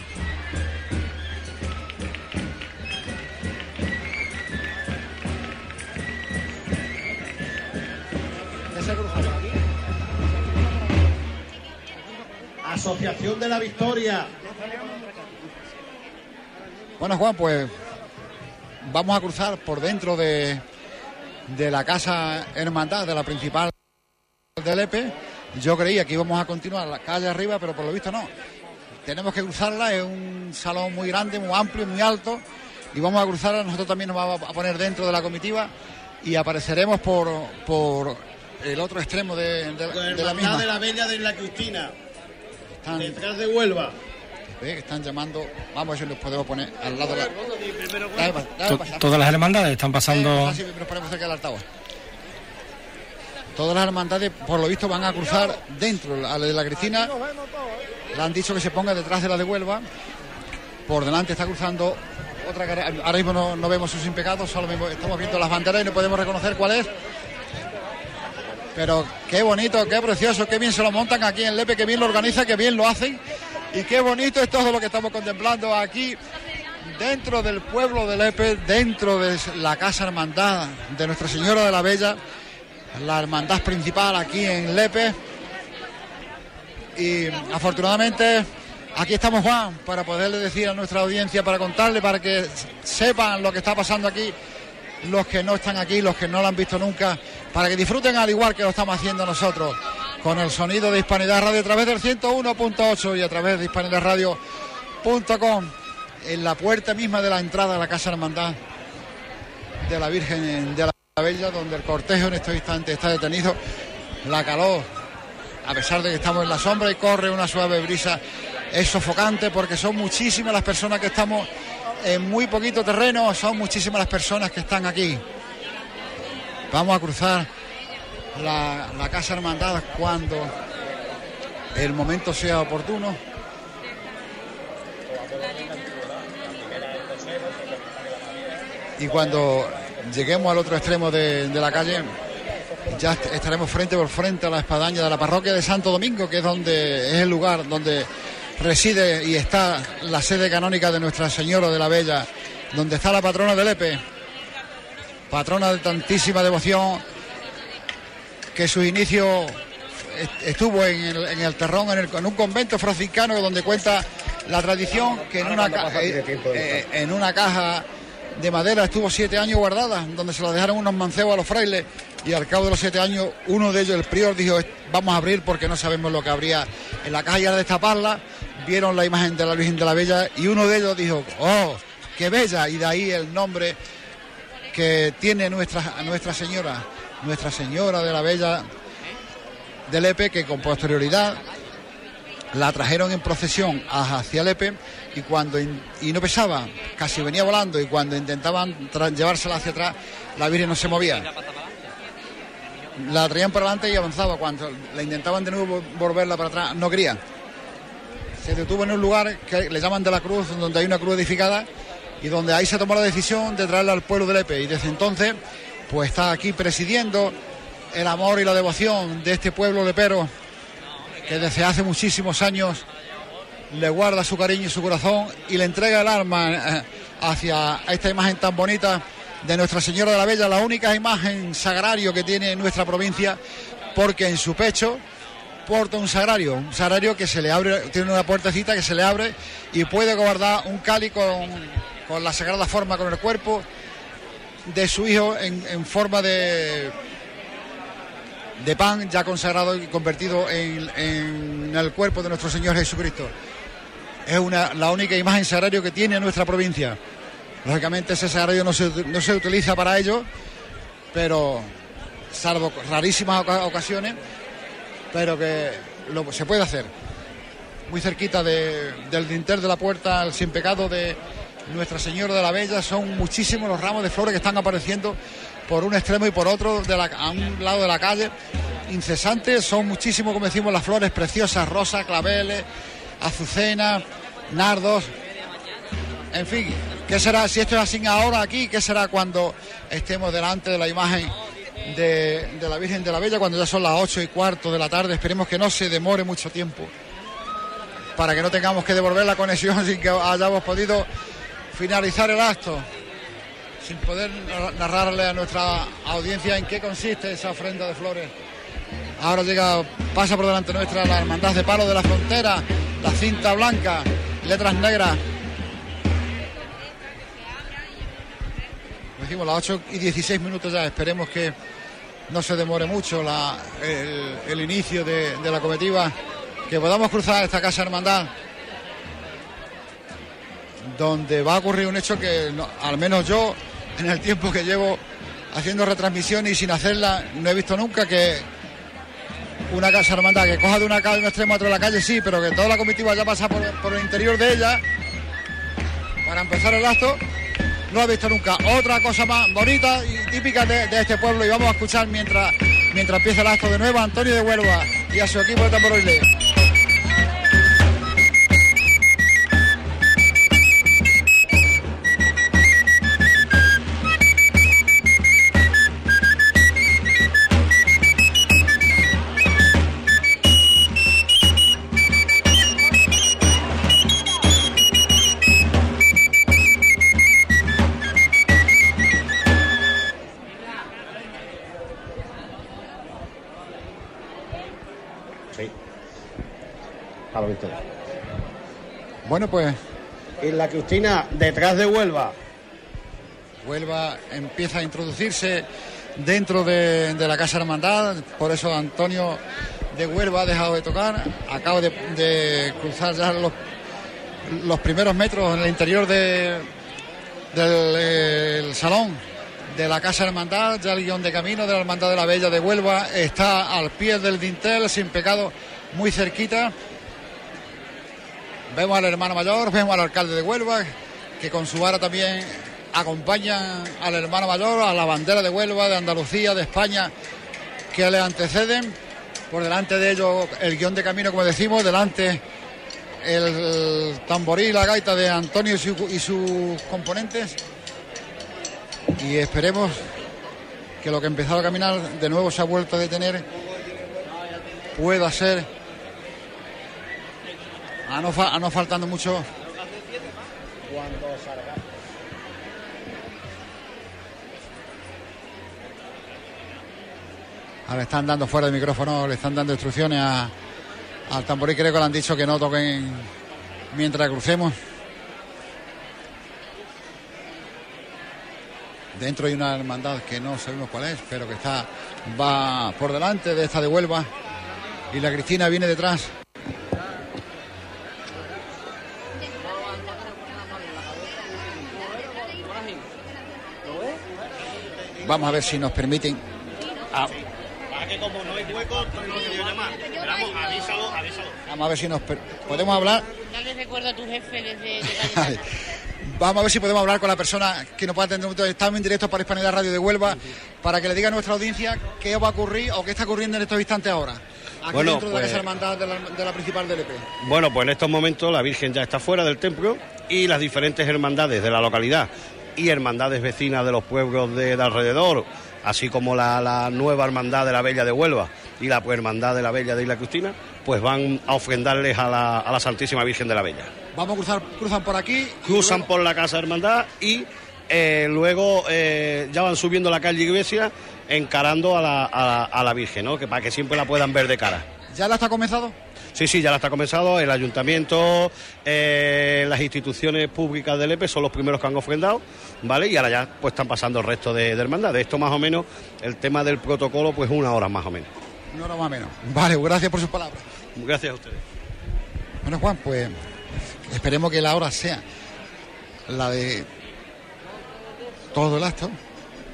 Asociación de la Victoria. Bueno, Juan, pues vamos a cruzar por dentro de, de la casa hermandad de la principal de Lepe. Yo creía que íbamos a continuar la calle arriba, pero por lo visto no. Tenemos que cruzarla, es un salón muy grande, muy amplio, muy alto, y vamos a cruzarla. Nosotros también nos vamos a poner dentro de la comitiva y apareceremos por, por el otro extremo de, la misma. de la Bella de la Cristina detrás de Huelva. Están llamando, vamos a ver si los podemos poner al lado de la... Todas las hermandades están pasando... Todas las hermandades, por lo visto, van a cruzar dentro a la de la Cristina. Le han dicho que se ponga detrás de la de Huelva. Por delante está cruzando otra Ahora mismo no, vemos sus impecados, solo estamos viendo las banderas y no podemos reconocer cuál es. Pero qué bonito, qué precioso, qué bien se lo montan aquí en Lepe, qué bien lo organiza, qué bien lo hacen. Y qué bonito es todo lo que estamos contemplando aquí dentro del pueblo de Lepe, dentro de la casa hermandad de Nuestra Señora de la Bella, la hermandad principal aquí en Lepe. Y afortunadamente aquí estamos Juan para poderle decir a nuestra audiencia, para contarle, para que sepan lo que está pasando aquí los que no están aquí, los que no lo han visto nunca, para que disfruten al igual que lo estamos haciendo nosotros, con el sonido de Hispanidad Radio a través del 101.8 y a través de hispanidadradio.com, en la puerta misma de la entrada a la Casa Hermandad de la Virgen de la Bella, donde el cortejo en este instante está detenido. La calor, a pesar de que estamos en la sombra y corre una suave brisa, es sofocante porque son muchísimas las personas que estamos en muy poquito terreno, son muchísimas las personas que están aquí. Vamos a cruzar la, Casa Hermandad cuando el momento sea oportuno. Y cuando lleguemos al otro extremo de, de, la calle, ya estaremos frente por frente a la espadaña de la parroquia de Santo Domingo, que es donde es el lugar donde reside y está la sede canónica de Nuestra Señora de la Bella, donde está la patrona de Lepe, patrona de tantísima devoción, que su inicio estuvo en el, terrón, en, en, un convento franciscano donde cuenta la tradición que en una, eh, eh, en una caja de madera estuvo siete años guardada, donde se la dejaron unos mancebos a los frailes y al cabo de los siete años uno de ellos, el prior, dijo vamos a abrir porque no sabemos lo que habría en la caja y a destaparla vieron la imagen de la Virgen de la Bella y uno de ellos dijo, oh, qué bella, y de ahí el nombre que tiene nuestra, Nuestra Señora, Nuestra Señora de la Bella de Lepe, que con posterioridad la trajeron en procesión hacia Lepe y cuando y no pesaba, casi venía volando y cuando intentaban llevársela hacia atrás, la Virgen no se movía. La traían para adelante y avanzaba. Cuando la intentaban de nuevo volverla para atrás, no quería se detuvo en un lugar que le llaman de la Cruz, donde hay una cruz edificada y donde ahí se tomó la decisión de traerla al pueblo de Lepe. Y desde entonces, pues está aquí presidiendo el amor y la devoción de este pueblo lepero que desde hace muchísimos años le guarda su cariño y su corazón y le entrega el arma eh, hacia esta imagen tan bonita de Nuestra Señora de la Bella, la única imagen sagrario que tiene nuestra provincia, porque en su pecho porta un sagrario, un sagrario que se le abre, tiene una puertecita que se le abre y puede guardar un cáliz con, la sagrada forma, con el cuerpo de su hijo en, forma de, de pan ya consagrado y convertido en, el cuerpo de nuestro Señor Jesucristo. Es una, la única imagen sagrario que tiene nuestra provincia. Lógicamente ese sagrario no se, no se utiliza para ello, pero salvo rarísimas ocasiones, pero que lo, se puede hacer. Muy cerquita del dintel de la puerta, al sin pecado de Nuestra Señora de la Bella, son muchísimos los ramos de flores que están apareciendo por un extremo y por otro, de la, a un lado de la calle, incesantes, son muchísimos, como decimos, las flores preciosas, rosas, claveles, azucenas, nardos, En fin, ¿qué será si esto es así ahora aquí? ¿Qué será cuando estemos delante de la imagen de, la Virgen de la Bella, cuando ya son las ocho y cuarto de la tarde? Esperemos que no se demore mucho tiempo para que no tengamos que devolver la conexión sin que hayamos podido finalizar el acto, sin poder narrarle a nuestra audiencia en qué consiste esa ofrenda de flores. Ahora llega, pasa por delante nuestra la Hermandad de Palo de la Frontera, la cinta blanca, letras negras. Decimos las 8 y 16 minutos ya, esperemos que no se demore mucho el, inicio de, de la comitiva. Que podamos cruzar esta casa hermandad donde va a ocurrir un hecho que al menos yo en el tiempo que llevo haciendo retransmisión y sin hacerla no he visto nunca que una casa hermandad que coja de una calle un extremo a otro de la calle sí pero que toda la comitiva ya pasa por, el interior de ella. Para empezar el acto no he visto nunca otra cosa más bonita y típica de, este pueblo y vamos a escuchar mientras mientras empieza el acto de nuevo Antonio de Huelva y a su equipo de tamboriles. Bueno, pues. Y la Cristina detrás de Huelva. Huelva empieza a introducirse dentro de, la Casa Hermandad, por eso Antonio de Huelva ha dejado de tocar, acaba de, cruzar ya los, los, primeros metros en el interior del salón de la Casa Hermandad, ya el guion de camino de la Hermandad de la Bella de Huelva está al pie del dintel, sin pecado, muy cerquita. Vemos al hermano mayor, vemos al alcalde de Huelva, que con su vara también acompañan al hermano mayor, a la bandera de Huelva, de Andalucía, de España, que le anteceden. Por delante de ellos el guion de camino, como decimos, delante el tamboril, la gaita de Antonio y, sus componentes. Y esperemos que lo que empezó a caminar de nuevo se ha vuelto a detener pueda ser a no, faltando mucho. Ahora están dando fuera del micrófono, le están dando instrucciones al tamborí. Creo que le han dicho que no toquen mientras crucemos. Dentro hay una hermandad que no sabemos cuál es, pero que está va por delante de esta de Huelva. Y la Cristina viene detrás. Vamos a ver si nos permiten. Vamos a ver si nos podemos hablar. Dale recuerdo a tu jefe desde. Vamos a ver si podemos hablar con la persona que nos pueda atender. Estamos en directo para Hispanidad Radio de Huelva para que le diga a nuestra audiencia qué va a ocurrir o qué está ocurriendo en estos instantes ahora. Aquí bueno, dentro de la pues- Casa Hermandad de la, de la principal del EP. Bueno, pues en estos momentos la Virgen ya está fuera del templo y las diferentes hermandades de la localidad y hermandades vecinas de los pueblos de, alrededor, así como la, nueva hermandad de la Bella de Huelva y la pues, hermandad de la Bella de Isla Cristina, pues van a ofrendarles a la, Santísima Virgen de la Bella. Vamos a cruzar, cruzan por aquí. Cruzan por la Casa Hermandad y eh, luego eh, ya van subiendo la calle Iglesia encarando a la, a la Virgen, ¿no? que para que siempre la puedan ver de cara. ¿Ya la está comenzado? Sí, sí, ya la está comenzado. El ayuntamiento, eh, las instituciones públicas del EPE son los primeros que han ofrendado, ¿vale? Y ahora ya pues están pasando el resto de, hermandad. De esto más o menos, el tema del protocolo, pues una hora más o menos. Una hora más o menos. Vale, gracias por sus palabras. Gracias a ustedes. Bueno, Juan, pues esperemos que la hora sea la de todo el acto.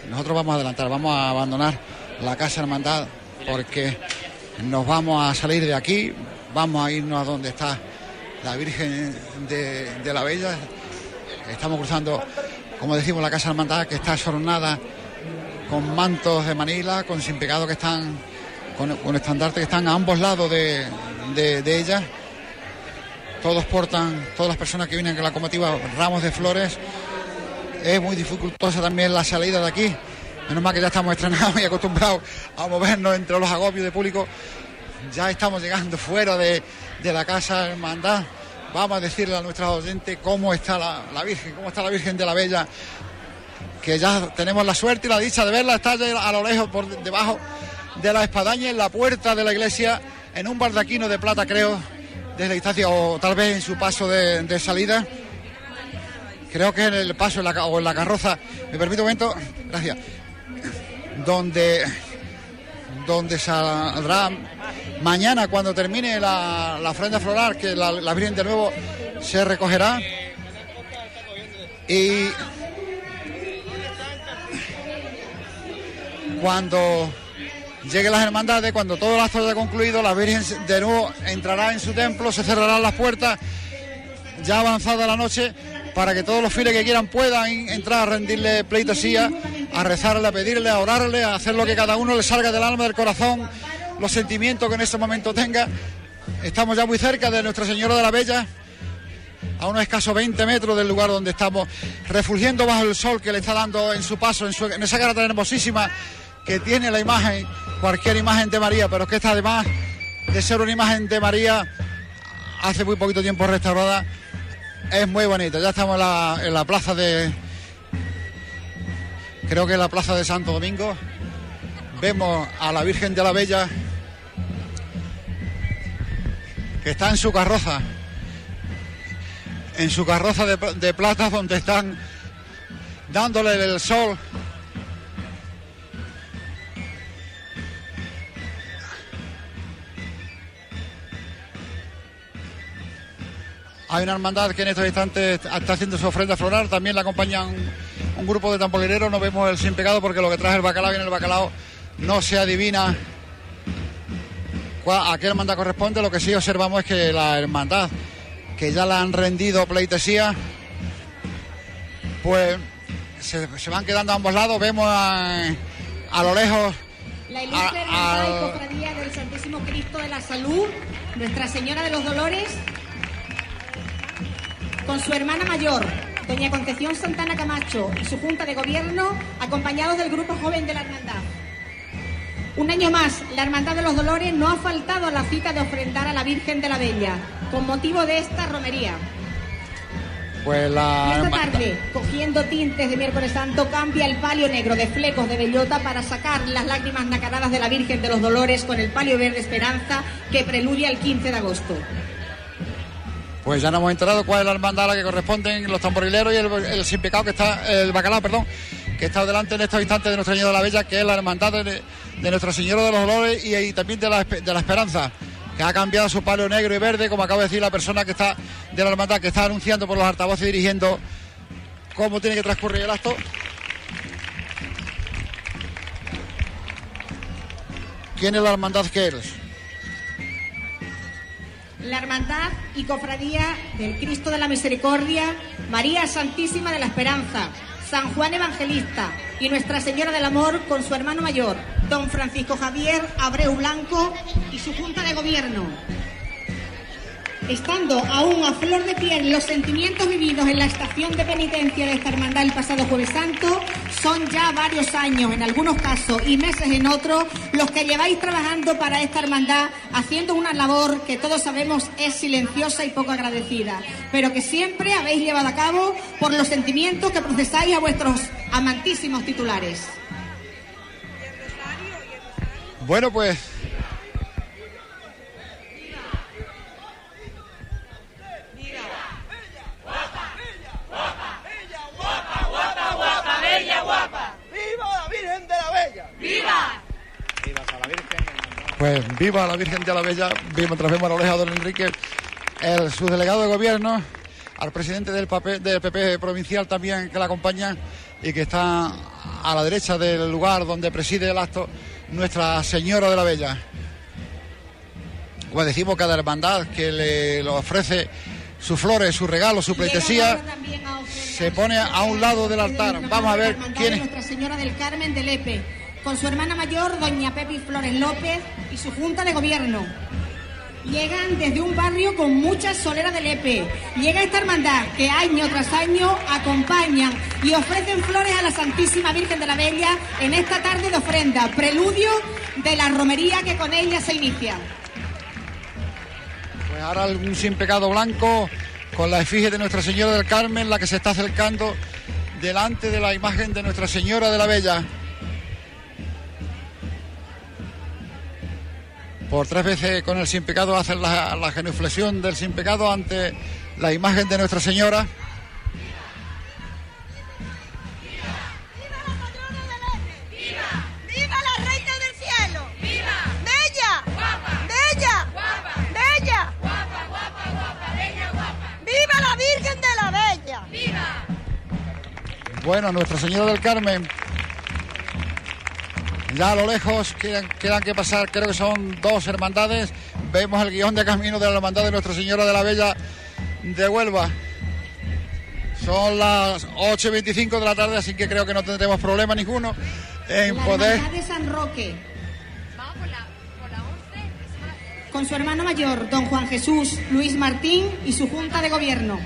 Nosotros vamos a adelantar, vamos a abandonar la casa hermandad porque nos vamos a salir de aquí, vamos a irnos a donde está la Virgen de, la Bella. Estamos cruzando, como decimos, la Casa Hermandad, que está adornada con mantos de Manila, con sin pecado que están, con, con estandartes que están a ambos lados de, ella. todos portan, todas las personas que vienen con la comitiva, ramos de flores. Es muy dificultosa también la salida de aquí. Menos mal que ya estamos estrenados y acostumbrados a movernos entre los agobios de público. Ya estamos llegando fuera de, de la casa hermandad. Vamos a decirle a nuestros oyentes cómo está la, la Virgen, cómo está la Virgen de la Bella, que ya tenemos la suerte y la dicha de verla, está a lo lejos por debajo de la espadaña en la puerta de la iglesia, en un bardaquino de plata creo, desde la distancia o tal vez en su paso de, de salida. Creo que en el paso o en la carroza, me permito un momento, gracias, donde, donde saldrá mañana cuando termine la, la ofrenda floral, que la, Virgen de nuevo se recogerá. Y cuando lleguen las hermandades, cuando todo el acto haya concluido, la Virgen de nuevo entrará en su templo, se cerrarán las puertas, ya avanzada la noche, para que todos los fieles que quieran puedan entrar a rendirle pleitesía, a rezarle, a pedirle, a orarle, a hacer lo que cada uno le salga del alma, del corazón, los sentimientos que en ese momento tenga. Estamos ya muy cerca de Nuestra Señora de la Bella, a unos escasos 20 metros del lugar donde estamos, refulgiendo bajo el sol que le está dando en su paso, en, su, en esa cara hermosísima que tiene la imagen, cualquier imagen de María, pero que esta además de ser una imagen de María hace muy poquito tiempo restaurada, es muy bonita. Ya estamos en la, en la plaza de, creo que en la plaza de Santo Domingo, vemos a la Virgen de la Bella que está en su carroza, en su carroza de, plata donde están dándole el sol. Hay una hermandad que en estos instantes está haciendo su ofrenda floral, también la acompañan un grupo de tambolereros, no vemos el sin pegado porque lo que trae el bacalao en el bacalao no se adivina a qué hermandad corresponde, lo que sí observamos es que la hermandad que ya la han rendido pleitesía, pues se, se van quedando a ambos lados, vemos a, a lo lejos la ilustre hermandad y cofradía del Santísimo Cristo de la Salud, Nuestra Señora de los Dolores, con su hermana mayor, doña Concepción Santana Camacho, y su junta de gobierno, acompañados del grupo joven de la hermandad. Un año más, la Hermandad de los Dolores no ha faltado a la cita de ofrendar a la Virgen de la Bella, con motivo de esta romería. Pues la Y esta tarde, cogiendo tintes de miércoles santo, cambia el palio negro de flecos de bellota para sacar las lágrimas nacaradas de la Virgen de los Dolores con el palio verde esperanza que preludia el 15 de agosto. Pues ya nos hemos enterado cuál es la hermandad a la que corresponden los tamborileros y el, el sin pecado que está, el bacalao, perdón, que está delante en estos instantes de Nuestra Señora de la Bella, que es la hermandad de, de Nuestra Señora de los Dolores y, también de la, de la Esperanza, que ha cambiado su palo negro y verde, como acaba de decir la persona que está de la hermandad, que está anunciando por los altavoces dirigiendo cómo tiene que transcurrir el acto. ¿Quién es la hermandad que eres? La Hermandad y Cofradía del Cristo de la Misericordia, María Santísima de la Esperanza, San Juan Evangelista y Nuestra Señora del Amor con su hermano mayor, don Francisco Javier Abreu Blanco y su Junta de Gobierno. Estando aún a flor de piel los sentimientos vividos en la estación de penitencia de esta hermandad el pasado Jueves Santo, son ya varios años en algunos casos y meses en otros los que lleváis trabajando para esta hermandad, haciendo una labor que todos sabemos es silenciosa y poco agradecida, pero que siempre habéis llevado a cabo por los sentimientos que procesáis a vuestros amantísimos titulares. Bueno, pues guapa. ¡Viva la Virgen de la Bella! ¡Viva! Pues viva la Virgen de la Bella, mientras vemos a la oreja de don Enrique, el subdelegado de gobierno, al presidente del, papel, del PP provincial también que la acompaña y que está a la derecha del lugar donde preside el acto Nuestra Señora de la Bella. Pues decimos cada hermandad que le, le ofrece sus flores, sus regalos, su pleitesía, se pone a un lado del altar. Vamos a ver quién es. Nuestra Señora del Carmen de Lepe, con su hermana mayor, doña Pepi Flores López, y su junta de gobierno. Llegan desde un barrio con muchas soleras de Lepe. Llega esta hermandad que año tras año acompañan y ofrecen flores a la Santísima Virgen de la Bella en esta tarde de ofrenda, preludio de la romería que con ella se inicia. Ahora un sin pecado blanco con la efigie de Nuestra Señora del Carmen, la que se está acercando delante de la imagen de Nuestra Señora de la Bella. Por tres veces con el sin pecado hacen la, la genuflexión del sin pecado ante la imagen de Nuestra Señora. Bueno, Nuestra Señora del Carmen. Ya a lo lejos quedan, quedan que pasar, creo que son dos hermandades. Vemos el guion de camino de la hermandad de Nuestra Señora de la Bella de Huelva. Son las 8.25 de la tarde, así que creo que no tendremos problema ninguno en La poder. Hermandad de San Roque. Con su hermano mayor, don Juan Jesús Luis Martín y su junta de gobierno.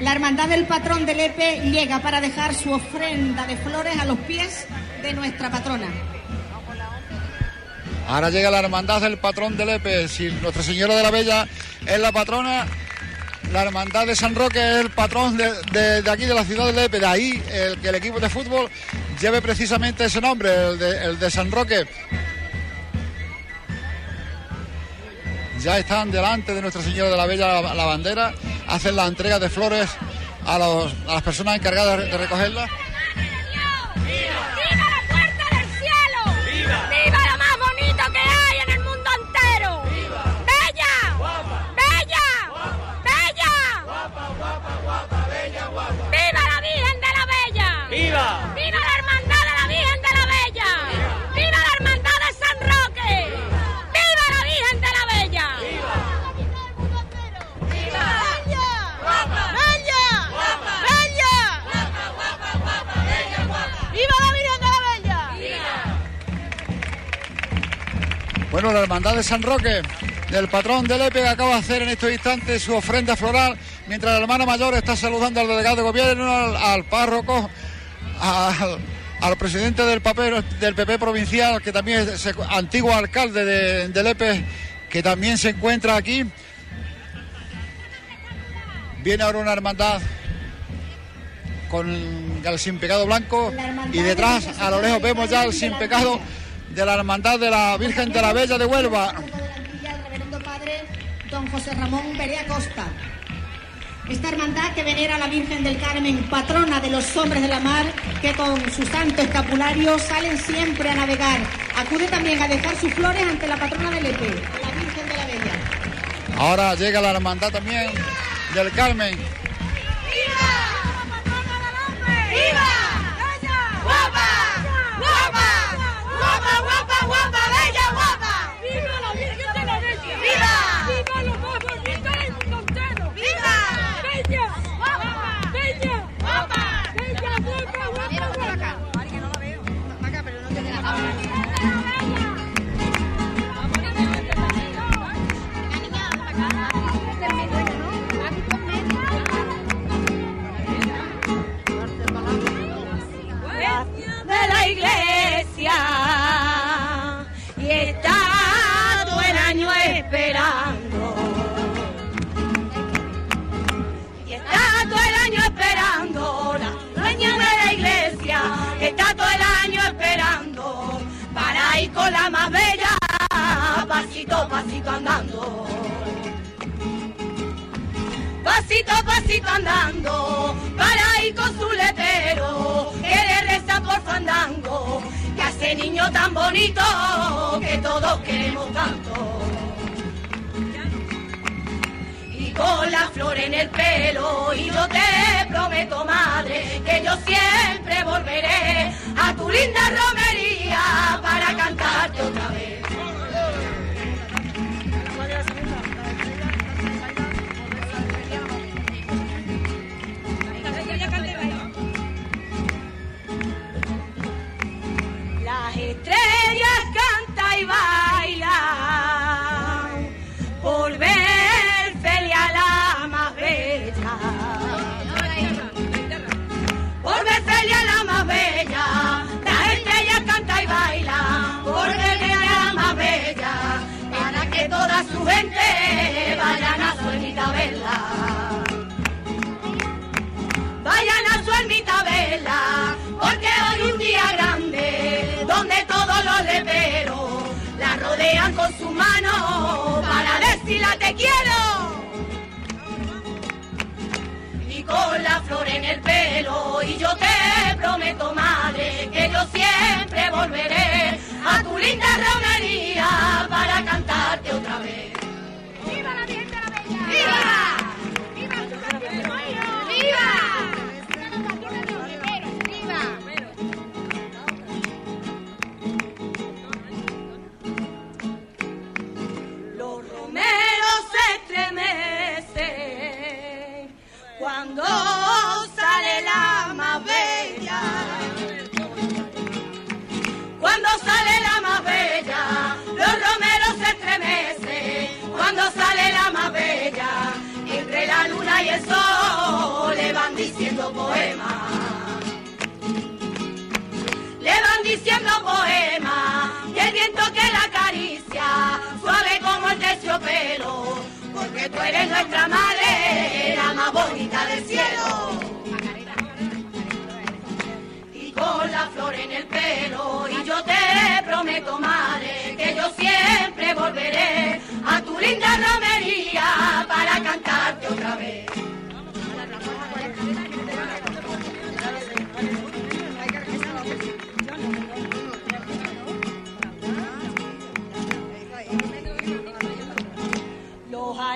La hermandad del patrón del Lepe llega para dejar su ofrenda de flores a los pies de nuestra patrona. Ahora llega la hermandad del patrón de Lepe. Si Nuestra Señora de la Bella es la patrona, la hermandad de San Roque es el patrón de, aquí, de la ciudad de Lepe. De ahí el que el equipo de fútbol lleve precisamente ese nombre, el de San Roque. Ya están delante de Nuestra Señora de la Bella la, la bandera, hacen la entrega de flores a, los- a las personas encargadas de, de recogerla. ¡Viva la puerta del cielo! ¡Viva! ¡Viva lo La hermandad de San Roque, del patrón de Lepe, que acaba de hacer en estos instantes su ofrenda floral, mientras la hermana mayor está saludando al delegado de gobierno, al, al párroco, al, al presidente del, papel, del PP provincial, que también es antiguo alcalde de, de Lepe, que también se encuentra aquí. Viene ahora una hermandad con el sin pecado blanco y detrás a lo lejos vemos ya el sin pecado de la hermandad de la Virgen de la Bella de Huelva. el reverendo padre don José Ramón Perea Costa. Esta hermandad que venera a la Virgen del Carmen, patrona de los hombres de la mar, que con su santo escapulario salen siempre a navegar. Acude también a dejar sus flores ante la patrona del Epe, la Virgen de la Bella. Ahora llega la hermandad también del Carmen. ¡Viva! ¡Guapa! ¡Guapa! ¡Guapa, guapa, esperando. Y está todo el año esperando la dueña de la iglesia, que está todo el año esperando para ir con la más bella, pasito, pasito andando. Pasito, pasito andando, para ir con su letero, que le reza por fandango, que ese niño tan bonito, que todos queremos tanto. Con la flor en el pelo, y yo te prometo, madre, que yo siempre volveré a tu linda romería rodean con su mano para decirle te quiero. Y con la flor en el pelo, y yo te prometo, madre, que yo siempre volveré a tu linda romería para cantarte otra vez. ¡Viva la Virgen la Bella! ¡Viva! Cuando sale la más bella. Cuando sale la más bella, los romeros se estremecen. Cuando sale la más bella, entre la luna y el sol le van diciendo poemas. Le van diciendo poemas y el viento que la acaricia, suave como el terciopelo, porque tú eres nuestra madre, la más bonita del cielo. Y con la flor en el pelo, y yo te prometo, madre, que yo siempre volveré a tu linda romería para cantarte otra vez.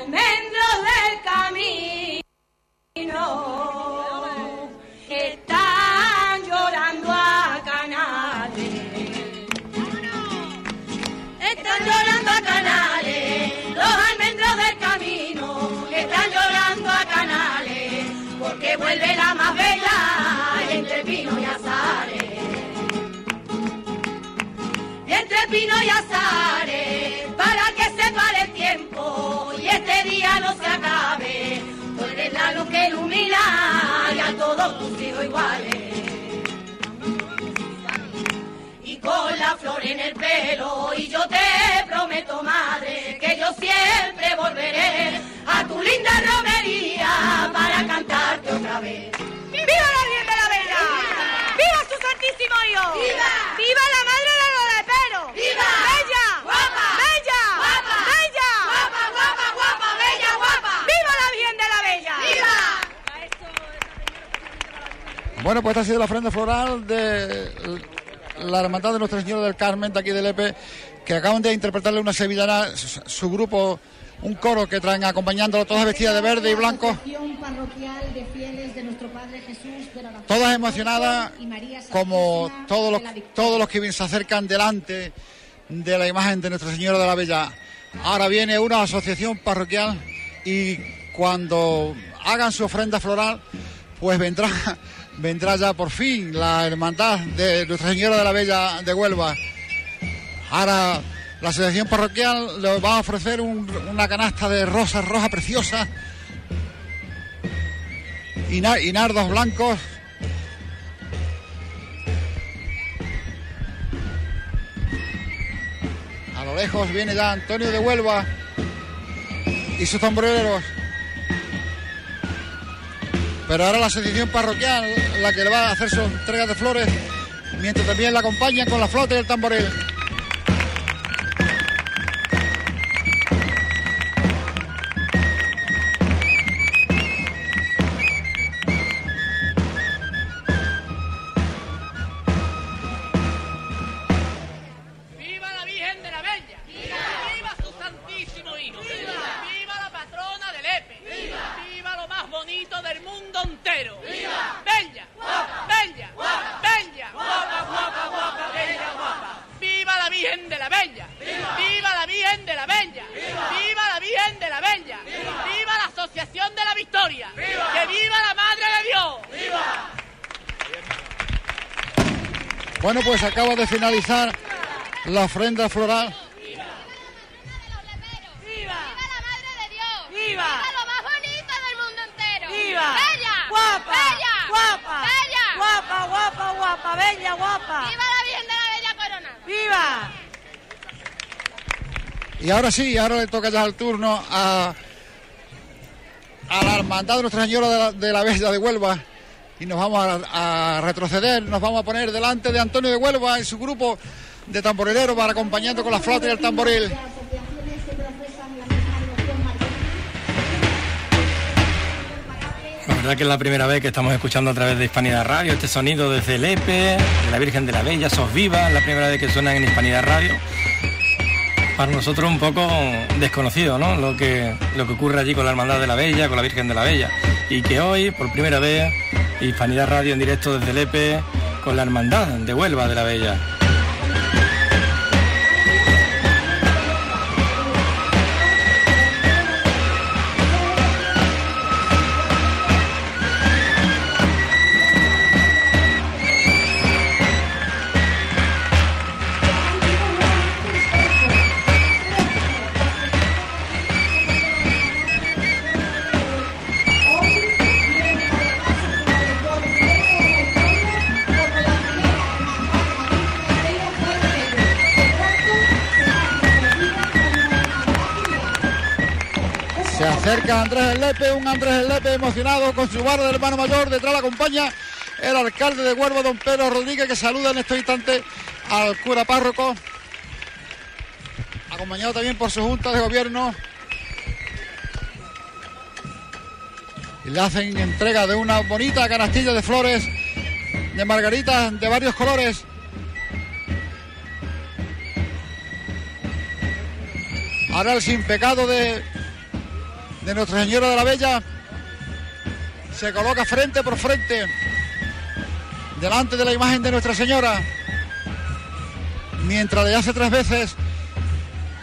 Los almendros del camino están llorando a canales. Están llorando a canales. Los almendros del camino están llorando a canales. Porque vuelve la más bella entre pino y azares. Entre pino y azares. Este día no se acabe. Tú eres la luz que ilumina y a todos tus hijos iguales. Y con la flor en el pelo y yo te prometo, madre, que yo siempre volveré a tu linda romería para cantarte otra vez. ¡Viva la Virgen de la Vela! ¡Viva su Santísimo Hijo! ¡Viva! ¡Viva la Madre de los Leperos! ¡Viva! ¡Bella! ¡Guapa! ¡Bella! ¡Guapa! ¡Bella! ¡Guapa, guapa, guapa! ¡Bella, guapa! ¡Viva la Virgen de la Bella! ¡Viva! Bueno, pues esta ha sido la ofrenda floral de la Hermandad de Nuestra Señora del Carmen de aquí de Lepe, que acaban de interpretarle una sevillana, su, grupo, un coro que traen acompañándolo, todas vestidas de verde y blanco, todas emocionadas, como todos los, todos los que se acercan delante de la imagen de Nuestra Señora de la Bella. Ahora viene una asociación parroquial y cuando hagan su ofrenda floral, pues vendrá, vendrá ya por fin la hermandad de Nuestra Señora de la Bella de Huelva. Ahora la asociación parroquial le va a ofrecer un- una canasta de rosas rojas preciosas y, na- y nardos blancos. A lo lejos viene ya Antonio de Huelva y sus sombreros. Pero ahora la asociación parroquial la que le va a hacer su entrega de flores, mientras también la acompañan con la flauta y el tamboril. Pues acaba de finalizar la ofrenda floral. ¡Viva! ¡Viva! la Madre de Dios! ¡Viva! lo más bonito del mundo entero! ¡Viva! ¡Bella! ¡Guapa! ¡Bella! ¡Guapa! ¡Bella! ¡Guapa, guapa, guapa! ¡Bella, guapa! ¡Viva la Virgen de la Bella Corona! ¡Viva! Y ahora sí, ahora le toca ya el turno a, a la hermandad de Nuestra Señora de la, de la Bella de Huelva. Y nos vamos a, retroceder, nos vamos a poner delante de Antonio de Huelva y su grupo de tamborileros para acompañando con la flauta y el tamboril. La verdad que es la primera vez que estamos escuchando a través de Hispanidad Radio este sonido desde Lepe, de la Virgen de la Bella, Sos Viva, la primera vez que suena en Hispanidad Radio. Para nosotros un poco desconocido, ¿no? Lo que, lo que ocurre allí con la Hermandad de la Bella, con la Virgen de la Bella. Y que hoy, por primera vez, Hispanidad Radio en directo desde Lepe, con la Hermandad de Huelva de la Bella. Se acerca Andrés Lepe, un Andrés Lepe emocionado con su barra de hermano mayor. Detrás la acompaña el alcalde de Huelva, don Pedro Rodríguez, que saluda en este instante al cura párroco. Acompañado también por su junta de gobierno. Y le hacen entrega de una bonita canastilla de flores, de margaritas de varios colores. Ahora el sin pecado de de Nuestra Señora de la Bella. Se coloca frente por frente delante de la imagen de Nuestra Señora mientras le hace tres veces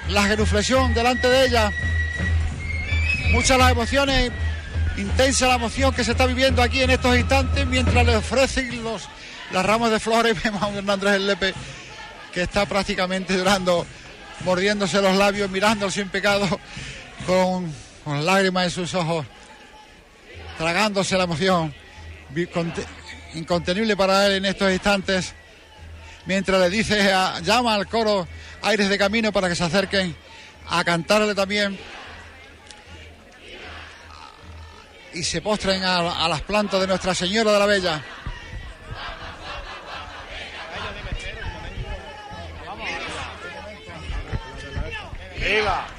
la genuflexión delante de ella. Muchas las emociones intensa la emoción que se está viviendo aquí en estos instantes mientras le ofrecen los las ramas de flores vemos a un Andrés el Lepe que está prácticamente llorando mordiéndose los labios mirando al sin pecado con con lágrimas en sus ojos, tragándose la emoción, incontenible para él en estos instantes, mientras le dice, a, llama al coro Aires de Camino para que se acerquen a cantarle también y se postren a, a las plantas de Nuestra Señora de la Bella. ¡Viva!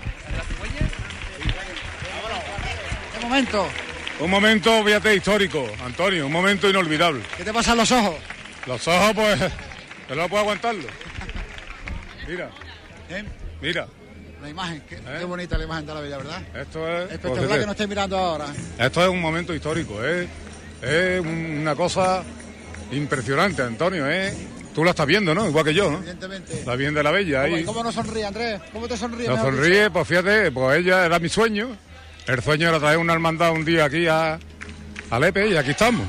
Momento? Un momento, fíjate, histórico, Antonio, un momento inolvidable. ¿Qué te pasan los ojos? Los ojos, pues, yo no puedo aguantarlo. Mira. ¿Eh? Mira. La imagen, qué, ¿Eh? qué, bonita la imagen de la bella, ¿verdad? Esto es. Espectacular pues, que nos esté mirando ahora. Esto es un momento histórico, ¿eh? Es una cosa impresionante, Antonio, ¿eh? Tú lo estás viendo, ¿no? Igual que yo, ¿no? Evidentemente. La bien de la bella. ¿Cómo, ahí. ¿Cómo no sonríe, Andrés? ¿Cómo te sonríe? No sonríe, pues fíjate, pues ella era mi sueño. El sueño era traer una hermandad un día aquí a, a Lepe y aquí estamos.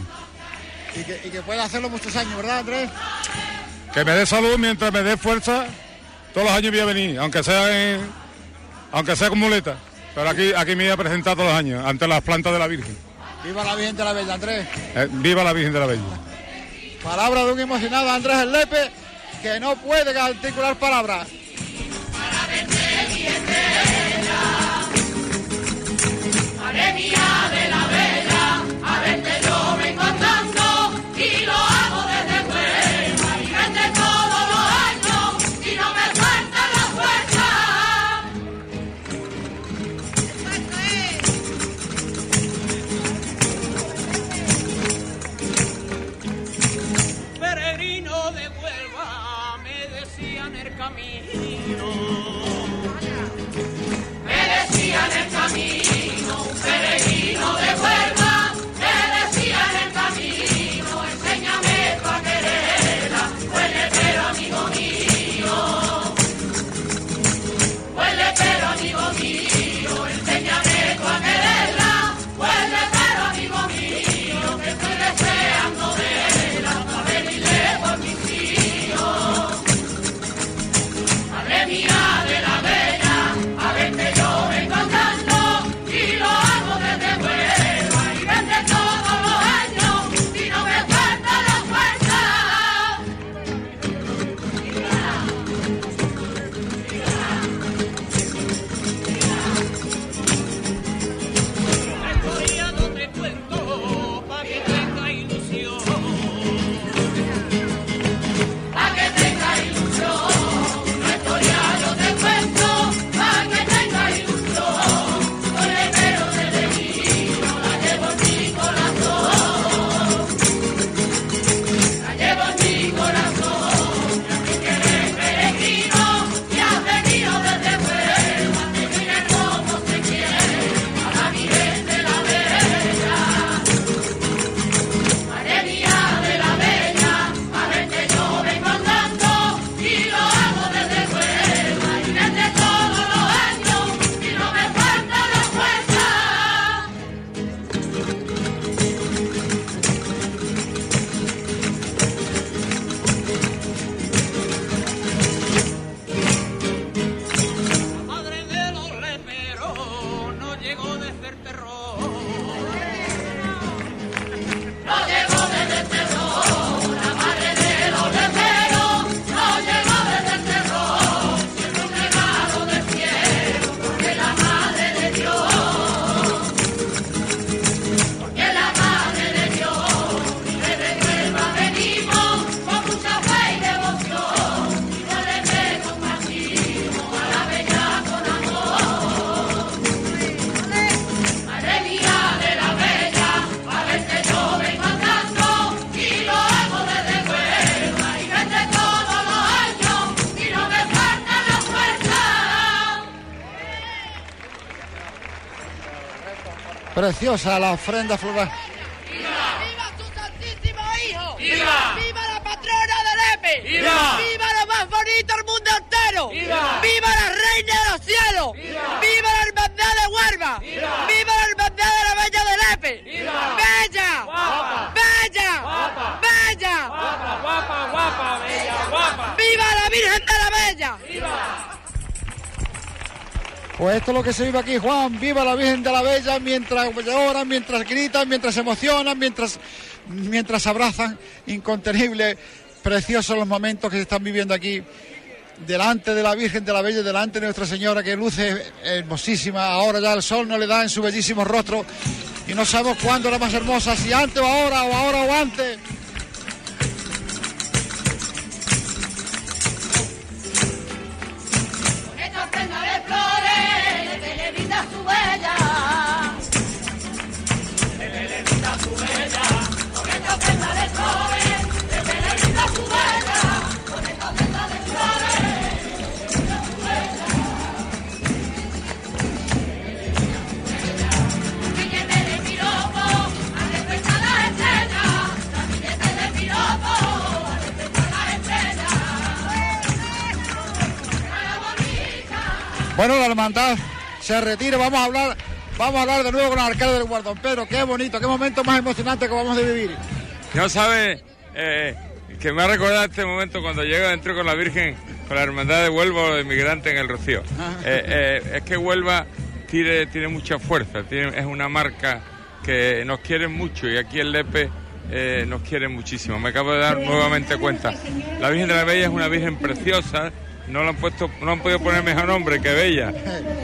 Y que, y que pueda hacerlo muchos años, ¿verdad, Andrés? Que me dé salud mientras me dé fuerza. Todos los años voy a venir, aunque sea en, aunque sea con muleta. Pero aquí, aquí me voy a presentar todos los años, ante las plantas de la Virgen. Viva la Virgen de la Bella, Andrés. Eh, viva la Virgen de la Bella. Palabra de un emocionado Andrés El Lepe, que no puede articular palabras. Madre Preciosa la ofrenda floral. Pues esto es lo que se vive aquí, Juan. Viva la Virgen de la Bella mientras lloran, mientras gritan, mientras emocionan, mientras, mientras abrazan. Incontenible, preciosos los momentos que se están viviendo aquí. Delante de la Virgen de la Bella, delante de Nuestra Señora, que luce hermosísima. Ahora ya el sol no le da en su bellísimo rostro. Y no sabemos cuándo era más hermosa, si antes o ahora, o ahora o antes. Bueno, la hermandad se retira. Vamos a hablar, vamos a hablar de nuevo con el alcalde del Guardón. Pedro, qué bonito, qué momento más emocionante que vamos a vivir. No sabe eh, que me ha recordado este momento cuando llego dentro con la Virgen, con la hermandad de Huelva o de Migrante en el Rocío. Eh, eh, es que Huelva tiene, tiene mucha fuerza, tiene- es una marca que nos quieren mucho y aquí en Lepe eh, nos quieren muchísimo. Me acabo de dar nuevamente cuenta. La Virgen de la Bella es una Virgen preciosa. No, lo han puesto, no han podido poner mejor nombre que Bella.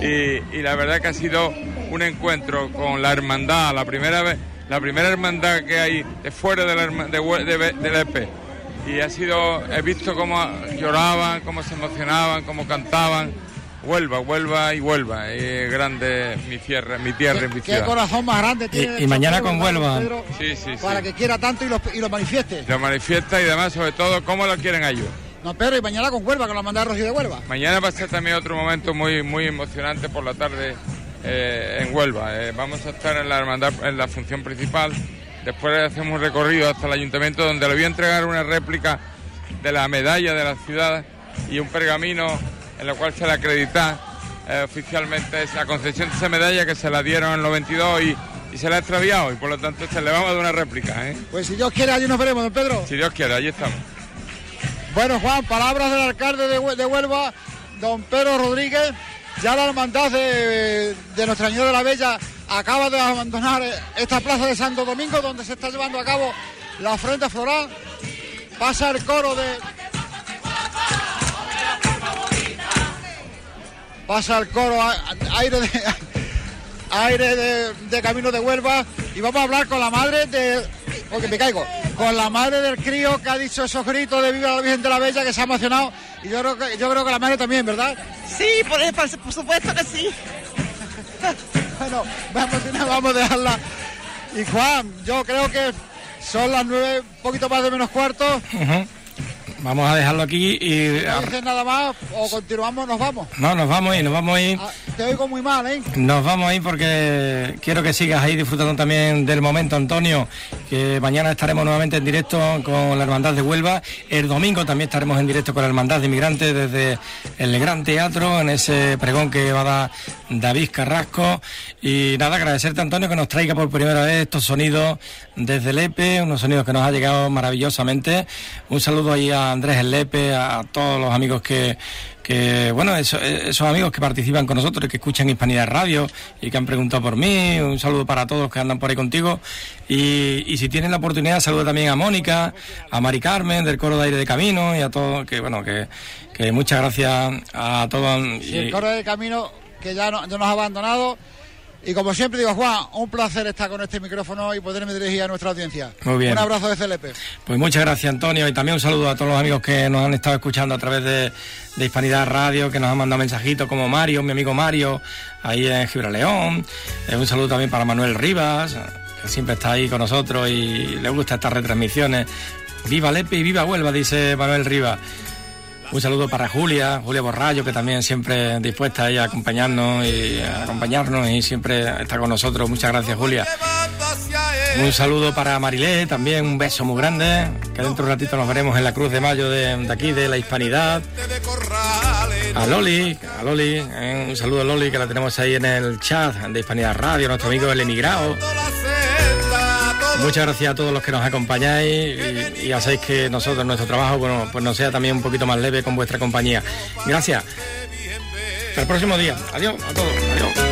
Y, y la verdad que ha sido un encuentro con la hermandad, la primera vez, la primera hermandad que hay de fuera de la, de, de, de Lepe. Y ha sido, he visto cómo lloraban, cómo se emocionaban, cómo cantaban. Huelva, Huelva y Huelva. Es grande mi tierra, mi tierra y mi Qué ciudad. corazón más grande tiene. y el mañana con ¿verdad, Huelva. Pedro? Sí, sí, sí. Para que quiera tanto y lo, y lo manifieste. Lo manifiesta y además, sobre todo, cómo lo quieren a ellos. No, Pedro, y mañana con Huelva, con la hermandad de Rocío de Huelva. Mañana va a ser también otro momento muy muy emocionante por la tarde eh, en Huelva. Eh, vamos a estar en la hermandad, en la función principal. Después hacemos un recorrido hasta el ayuntamiento donde le voy a entregar una réplica de la medalla de la ciudad y un pergamino en el cual se le acredita eh, oficialmente esa concesión de esa medalla que se la dieron en el 92 y, y se la ha extraviado y por lo tanto se le vamos a dar una réplica. ¿eh? Pues si Dios quiere, allí nos veremos, don Pedro. Si Dios quiere, allí estamos. Bueno, Juan, palabras del alcalde de, Hue- de Huelva, don Pedro Rodríguez. Ya la hermandad de, de Nuestra Señora de la Bella acaba de abandonar eh, esta plaza de Santo Domingo, donde se está llevando a cabo la ofrenda floral. Pasa el coro de. Pasa el coro aire de aire de camino de Huelva y vamos a hablar con la madre de porque me caigo. Con la madre del crío que ha dicho esos gritos de viva la Virgen de la Bella que se ha emocionado. Y yo creo que yo creo que la madre también verdad Sí, por, por- por supuesto que sí. bueno vamos vamos a dejarla. Y Juan yo creo que son las nueve un poquito más de menos cuarto. Ujú. Vamos a dejarlo aquí y... no dices nada más o continuamos nos vamos No, nos vamos a ir, nos vamos a ir. Ah, te oigo muy mal eh Nos vamos a ir porque quiero que sigas ahí disfrutando también del momento, Antonio, que mañana estaremos nuevamente en directo con la Hermandad de Huelva. El domingo también estaremos en directo con la Hermandad de Inmigrantes desde el Gran Teatro, en ese pregón que va a dar David Carrasco. Y nada, agradecerte, Antonio, que nos traiga por primera vez estos sonidos desde Lepe, unos sonidos que nos ha llegado maravillosamente. Un saludo ahí a Andrés El Lepe, a todos los amigos que, que bueno, eso- esos amigos que participan con nosotros que escuchan Hispanidad Radio y que han preguntado por mí, un saludo para todos que andan por ahí contigo y, y si tienen la oportunidad, saludo también a Mónica, a Mari Carmen del Coro de Aire de Camino y a todos, que bueno, que, que muchas gracias a todos. y el coro del camino que ya, no- ya nos ha abandonado. Y como siempre digo, Juan, un placer estar con este micrófono y poderme dirigir a nuestra audiencia. Muy bien. Un abrazo de CLP. Pues muchas gracias, Antonio, y también un saludo a todos los amigos que nos han estado escuchando a través de, de Hispanidad Radio, que nos han mandado mensajitos, como Mario, mi amigo Mario, ahí en Gibraleón. Eh, un saludo también para Manuel Rivas, que siempre está ahí con nosotros y le gusta estas retransmisiones. Viva Lepe y viva Huelva, dice Manuel Rivas. Un saludo para Julia, Julia Borrallo, que también siempre dispuesta a acompañarnos y a acompañarnos y siempre está con nosotros. Muchas gracias, Julia. Un saludo para Marilé, también un beso muy grande, que dentro de un ratito nos veremos en la Cruz de Mayo de, aquí, de la Hispanidad. A Loli, a Loli, eh, un saludo a Loli, que la tenemos ahí en el chat de Hispanidad Radio, nuestro amigo El Emigrado. Muchas gracias a todos los que nos acompañáis y, hacéis que nosotros, nuestro trabajo, bueno, pues nos sea también un poquito más leve con vuestra compañía. Gracias. Hasta el próximo día. Adiós a todos. Adiós.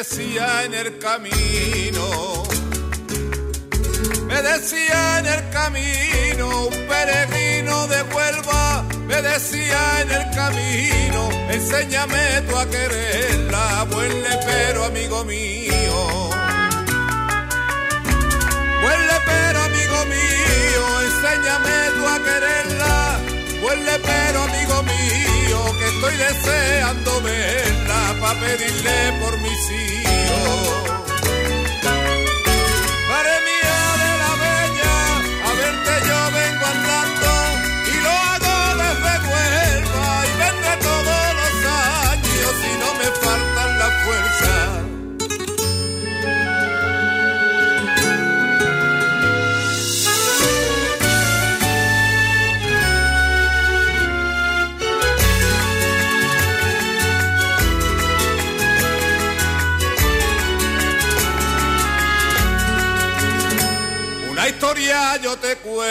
Decía en el camino, me decía en el camino, un peregrino de Huelva, me decía en el camino, enséñame tú a quererla, buen pero amigo mío. Buen pero amigo mío, enséñame tú a quererla, buen pero amigo mío, estoy deseando verla para pedirle por mis hijos.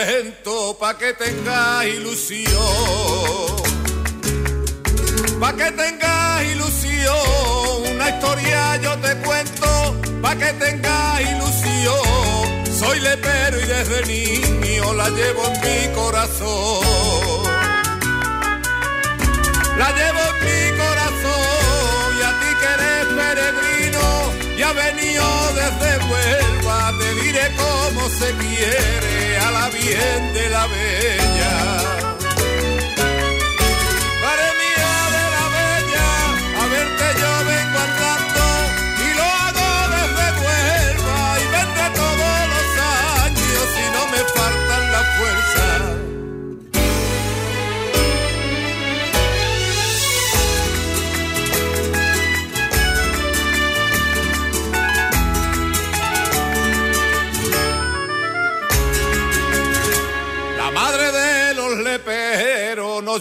Cuento pa' que tengas ilusión. Pa' que tengas ilusión, una historia yo te cuento pa' que tengas ilusión. Soy lepero y desde niño la llevo en mi corazón. La llevo en mi corazón y a ti que eres peregrino y ha venido desde Huelva, cómo se quiere a la bien de la bella.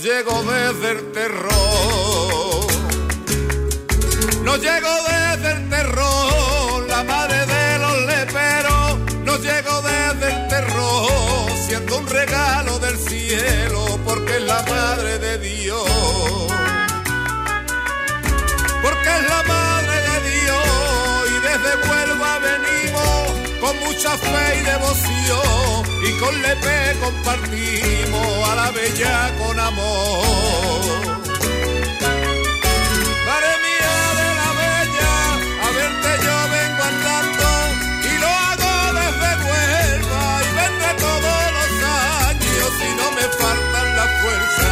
Llego desde el terror. No llego desde el terror, la madre de los leperos. No llego desde el terror, siendo un regalo del cielo, porque es la madre de Dios. Porque es la madre de Dios y desde Huelva venimos con mucha fe y devoción y con Lepe compartimos a la bella con amor. Madre mía de la bella, a verte yo vengo andando y lo hago desde Huelva y vendré todos los años si no me faltan las fuerzas.